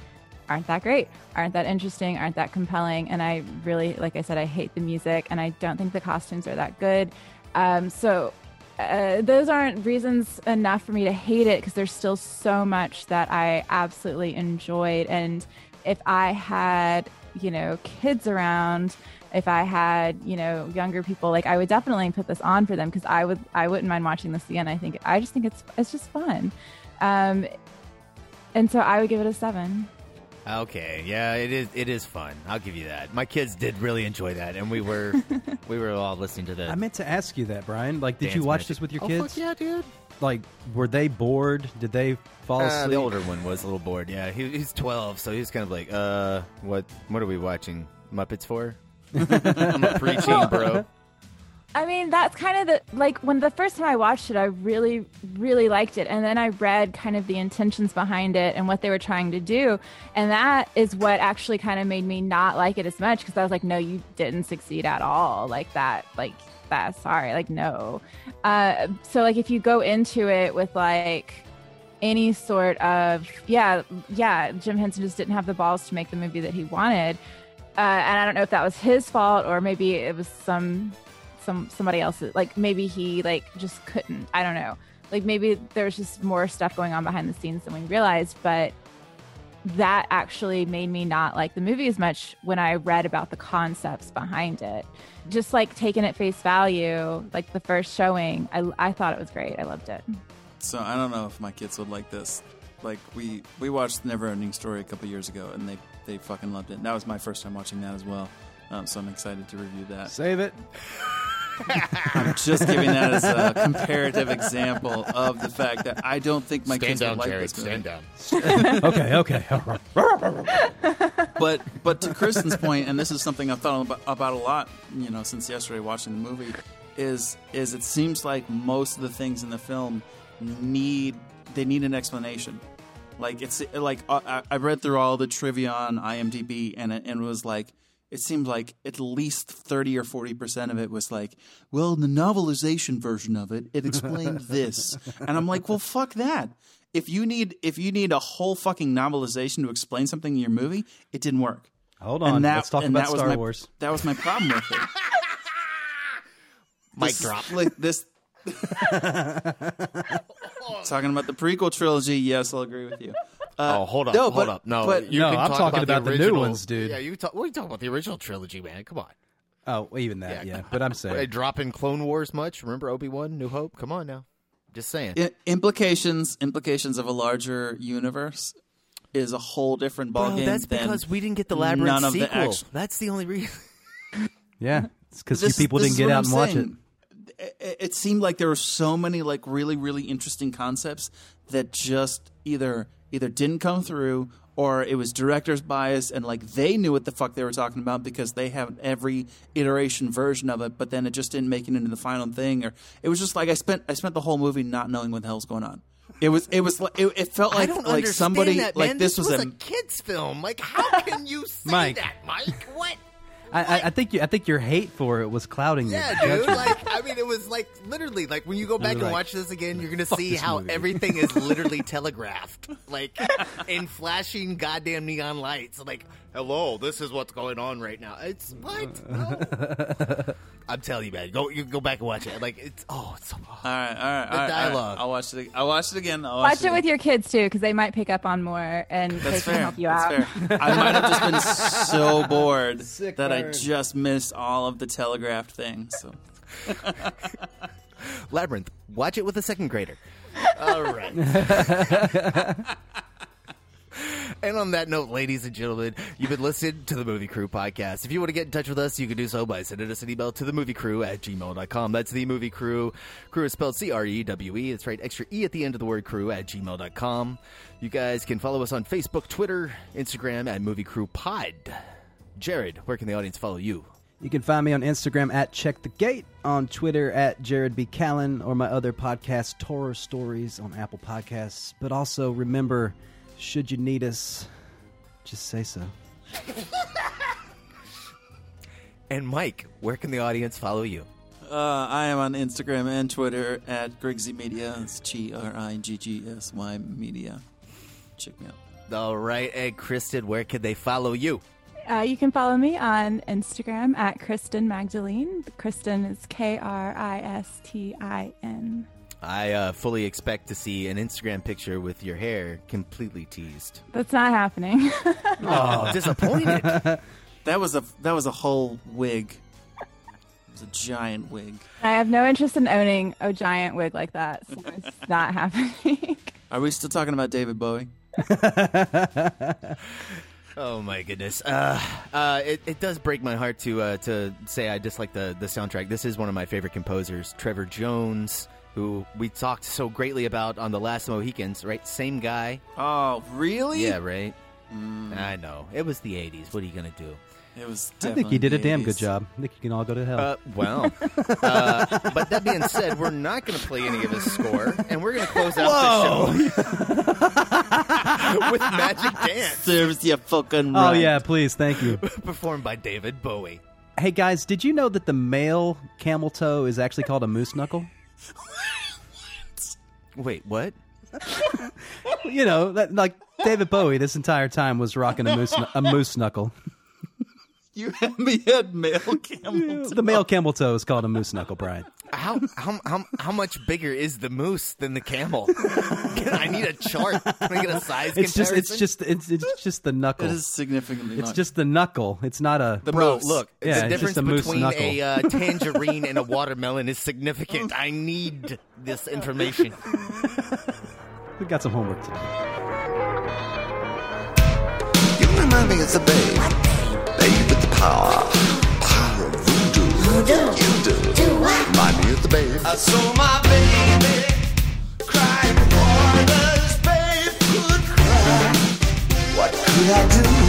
aren't that great, aren't that interesting, aren't that compelling. And I really, like I said, I hate the music and I don't think the costumes are that good. Um, so uh, those aren't reasons enough for me to hate it because there's still so much that I absolutely enjoyed. And if I had, you know, kids around, if I had, you know, younger people, like I would definitely put this on for them because I would, I wouldn't mind watching this again. I think, I just think it's, it's just fun. Um, and so I would give it a seven. Okay, yeah, it is. It is fun. I'll give you that. My kids did really enjoy that, and we were (laughs) we were all listening to the. I meant to ask you that, Brian. Like, did you watch magic. this with your Oh, kids? fuck yeah, dude. Like, were they bored? Did they fall Uh, asleep? the older one was a little bored. Yeah, he, he's twelve, so he's kind of like, uh, what what are we watching Muppets for? (laughs) I'm a preteen bro. I mean, that's kind of the like when the first time I watched it, I really, really liked it. And then I read kind of the intentions behind it and what they were trying to do. And that is what actually kind of made me not like it as much because I was like, no, you didn't succeed at all. Like that, like that, sorry, like no. Uh, so, like, if you go into it with like, any sort of yeah yeah jim henson just didn't have the balls to make the movie that he wanted uh, and i don't know if that was his fault or maybe it was some some somebody else's like maybe he like just couldn't i don't know like maybe there was just more stuff going on behind the scenes than we realized but that actually made me not like the movie as much when i read about the concepts behind it just like taking it face value like the first showing i, I thought it was great i loved it So I don't know if my kids would like this. Like we we watched Never Ending Story a couple years ago, and they they fucking loved it. And that was my first time watching that as well. Um, so I'm excited to review that. Save it. (laughs) I'm just giving that as a comparative example of the fact that I don't think my Stand kids down, would like Jared. this movie. Stand down. (laughs) okay, okay. but but to Kristin's point, and this is something I've thought about, about a lot, you know, since yesterday watching the movie, is is it seems like most of the things in the film need they need an explanation. Like it's like uh, I, I read through all the trivia on IMDb and it, and it was like it seemed like at least 30 or 40% of it was like, well, the novelization version of it, it explained (laughs) this. And I'm like, well, fuck that. If you need if you need a whole fucking novelization to explain something in your movie, it didn't work. Hold And on, that- let's talk and about that was Star my- Wars. That was my problem with it. (laughs) Mic This drop. Like this. (laughs) Talking about the prequel trilogy, yes, I'll agree with you. Uh, oh, hold up, no, hold but- up. No, but- you No, can I'm talk talking about, about the new ones, dude. Yeah, you talk. What are you talking about? The original trilogy, man. Come on. Oh, even that, yeah. But I'm They saying, drop in Clone Wars much? Remember Obi Wan, New Hope? Come on now. Just saying. I- implications implications of a larger universe is a whole different Bro, ballgame. that's than because we didn't get the Labyrinth none of sequel. the action. That's the only reason. (laughs) yeah, it's because people didn't get out I'm and watch it. saying. It, it seemed like there were so many like really really interesting concepts that just either either didn't come through or it was director's bias and like they knew what the fuck they were talking about because they have every iteration version of it but then it just didn't make it into the final thing or it was just like I spent I spent the whole movie not knowing what the hell's going on. It was it was like- it, it felt I like don't like somebody that, like man. this, was, was, a kids film. Like, how can you (laughs) say Mike. that, Mike? What? I, I, I think you, I think your hate for it was clouding your Yeah, dude. Like, I mean, it was like literally like when you go back and like, watch this again, you're gonna see how movie." everything is literally (laughs) telegraphed, like in flashing goddamn neon lights. Like, hello, this is what's going on right now. It's what? No. (laughs) I'm telling you, man. Go, you go back and watch it. Like, it's oh, it's so. all right, all right, The all right, all right. dialogue. I'll watch it. I'll watch it again. I'll watch, Watch it with your kids too, because they might pick up on more and they That's can help you That's out. fair. I might have just been (laughs) so bored Sick that I just missed all of the telegraphed things. So (laughs) Labyrinth. Watch it with a second grader. All right. And on that note, ladies and gentlemen, you've been listening to the Movie Crew podcast. If you want to get in touch with us, you can do so by sending us an email to the movie crew at gmail.com. That's the movie crew. Crew is spelled C R E W E. That's right, extra E at the end of the word crew at gmail.com. You guys can follow us on Facebook, Twitter, Instagram at Movie Crew Pod. Jared, where can the audience follow you? You can find me on Instagram at Check the Gate, on Twitter at Jared B. Callen, or my other podcast, Torah Stories, on Apple Podcasts. But also remember, should you need us, just say so. (laughs) And Mike, where can the audience follow you? uh, I am on Instagram and Twitter at Griggsy Media. It's G R I G G S Y Media. Check me out. All right, and Kristin, where can they follow you? Uh, you can follow me on Instagram at Kristin Magdalene. Kristin is K R I S T I N. I uh, fully expect to see an Instagram picture with your hair completely teased. That's not happening. (laughs) Oh, disappointed. (laughs) That was a that was a whole wig. It was a giant wig. I have no interest in owning a giant wig like that, so it's (laughs) not happening. Are we still talking about David Bowie? Oh my goodness! Uh, uh, it, it does break my heart to uh, to say I dislike the the soundtrack. This is one of my favorite composers, Trevor Jones, who we talked so greatly about on the last Mohicans. Right, same guy. Oh, really? Yeah, right. I know it was the '80s. What are you gonna do? It was. I think you did a damn good job. I think you can all go to hell. Uh, well, (laughs) uh, but that being said, we're not going to play any of his score, and we're going to close out the show (laughs) with Magic Dance, Serves you fucking oh, yeah, please. Thank you. (laughs) performed by David Bowie. hey, guys, did you know that the male camel toe is actually called a moose knuckle? Wait, what? (laughs) You know, that, like David Bowie this entire time was rocking a moose, a moose knuckle. You had me at male camel. (laughs) The male camel toe is called a moose knuckle, Brian. How how how how much bigger is the moose than the camel? Can I need a chart. Can I get a size It's just, it's just, it's, it's just the knuckle. It is significantly. It's not- just the knuckle. It's not a. The Bro, moose. look, Yeah, the difference a between knuckle. a uh, (laughs) tangerine and a watermelon is significant. I need this information. We got some homework to do. You remind me of the babe. Babe with the power. Power of voodoo. Voodoo. You do. Do what? Me of the babe. I saw my baby crying for this babe could cry. What could I do?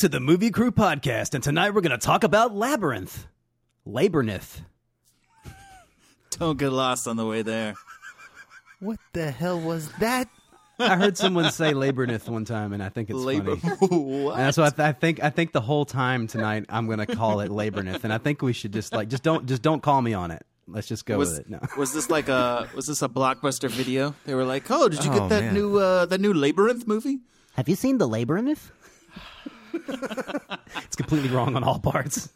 To the Movie Crew Podcast, and tonight we're going to talk about Labyrinth. Labyrinth. (laughs) Don't get lost on the way there. What the hell was that? I heard someone say Labyrinth one time, and I think it's Labor- funny. (laughs) what? And that's why I, th- I think. I think the whole time tonight I'm going to call it Labyrinth, and I think we should just like just don't just don't call me on it. Let's just go was, with it. No. (laughs) was this like a was this a blockbuster video? They were like, "Oh, did you Oh, get that man. new uh, that new Labyrinth movie?" Have you seen the Labyrinth? It's completely wrong on all parts.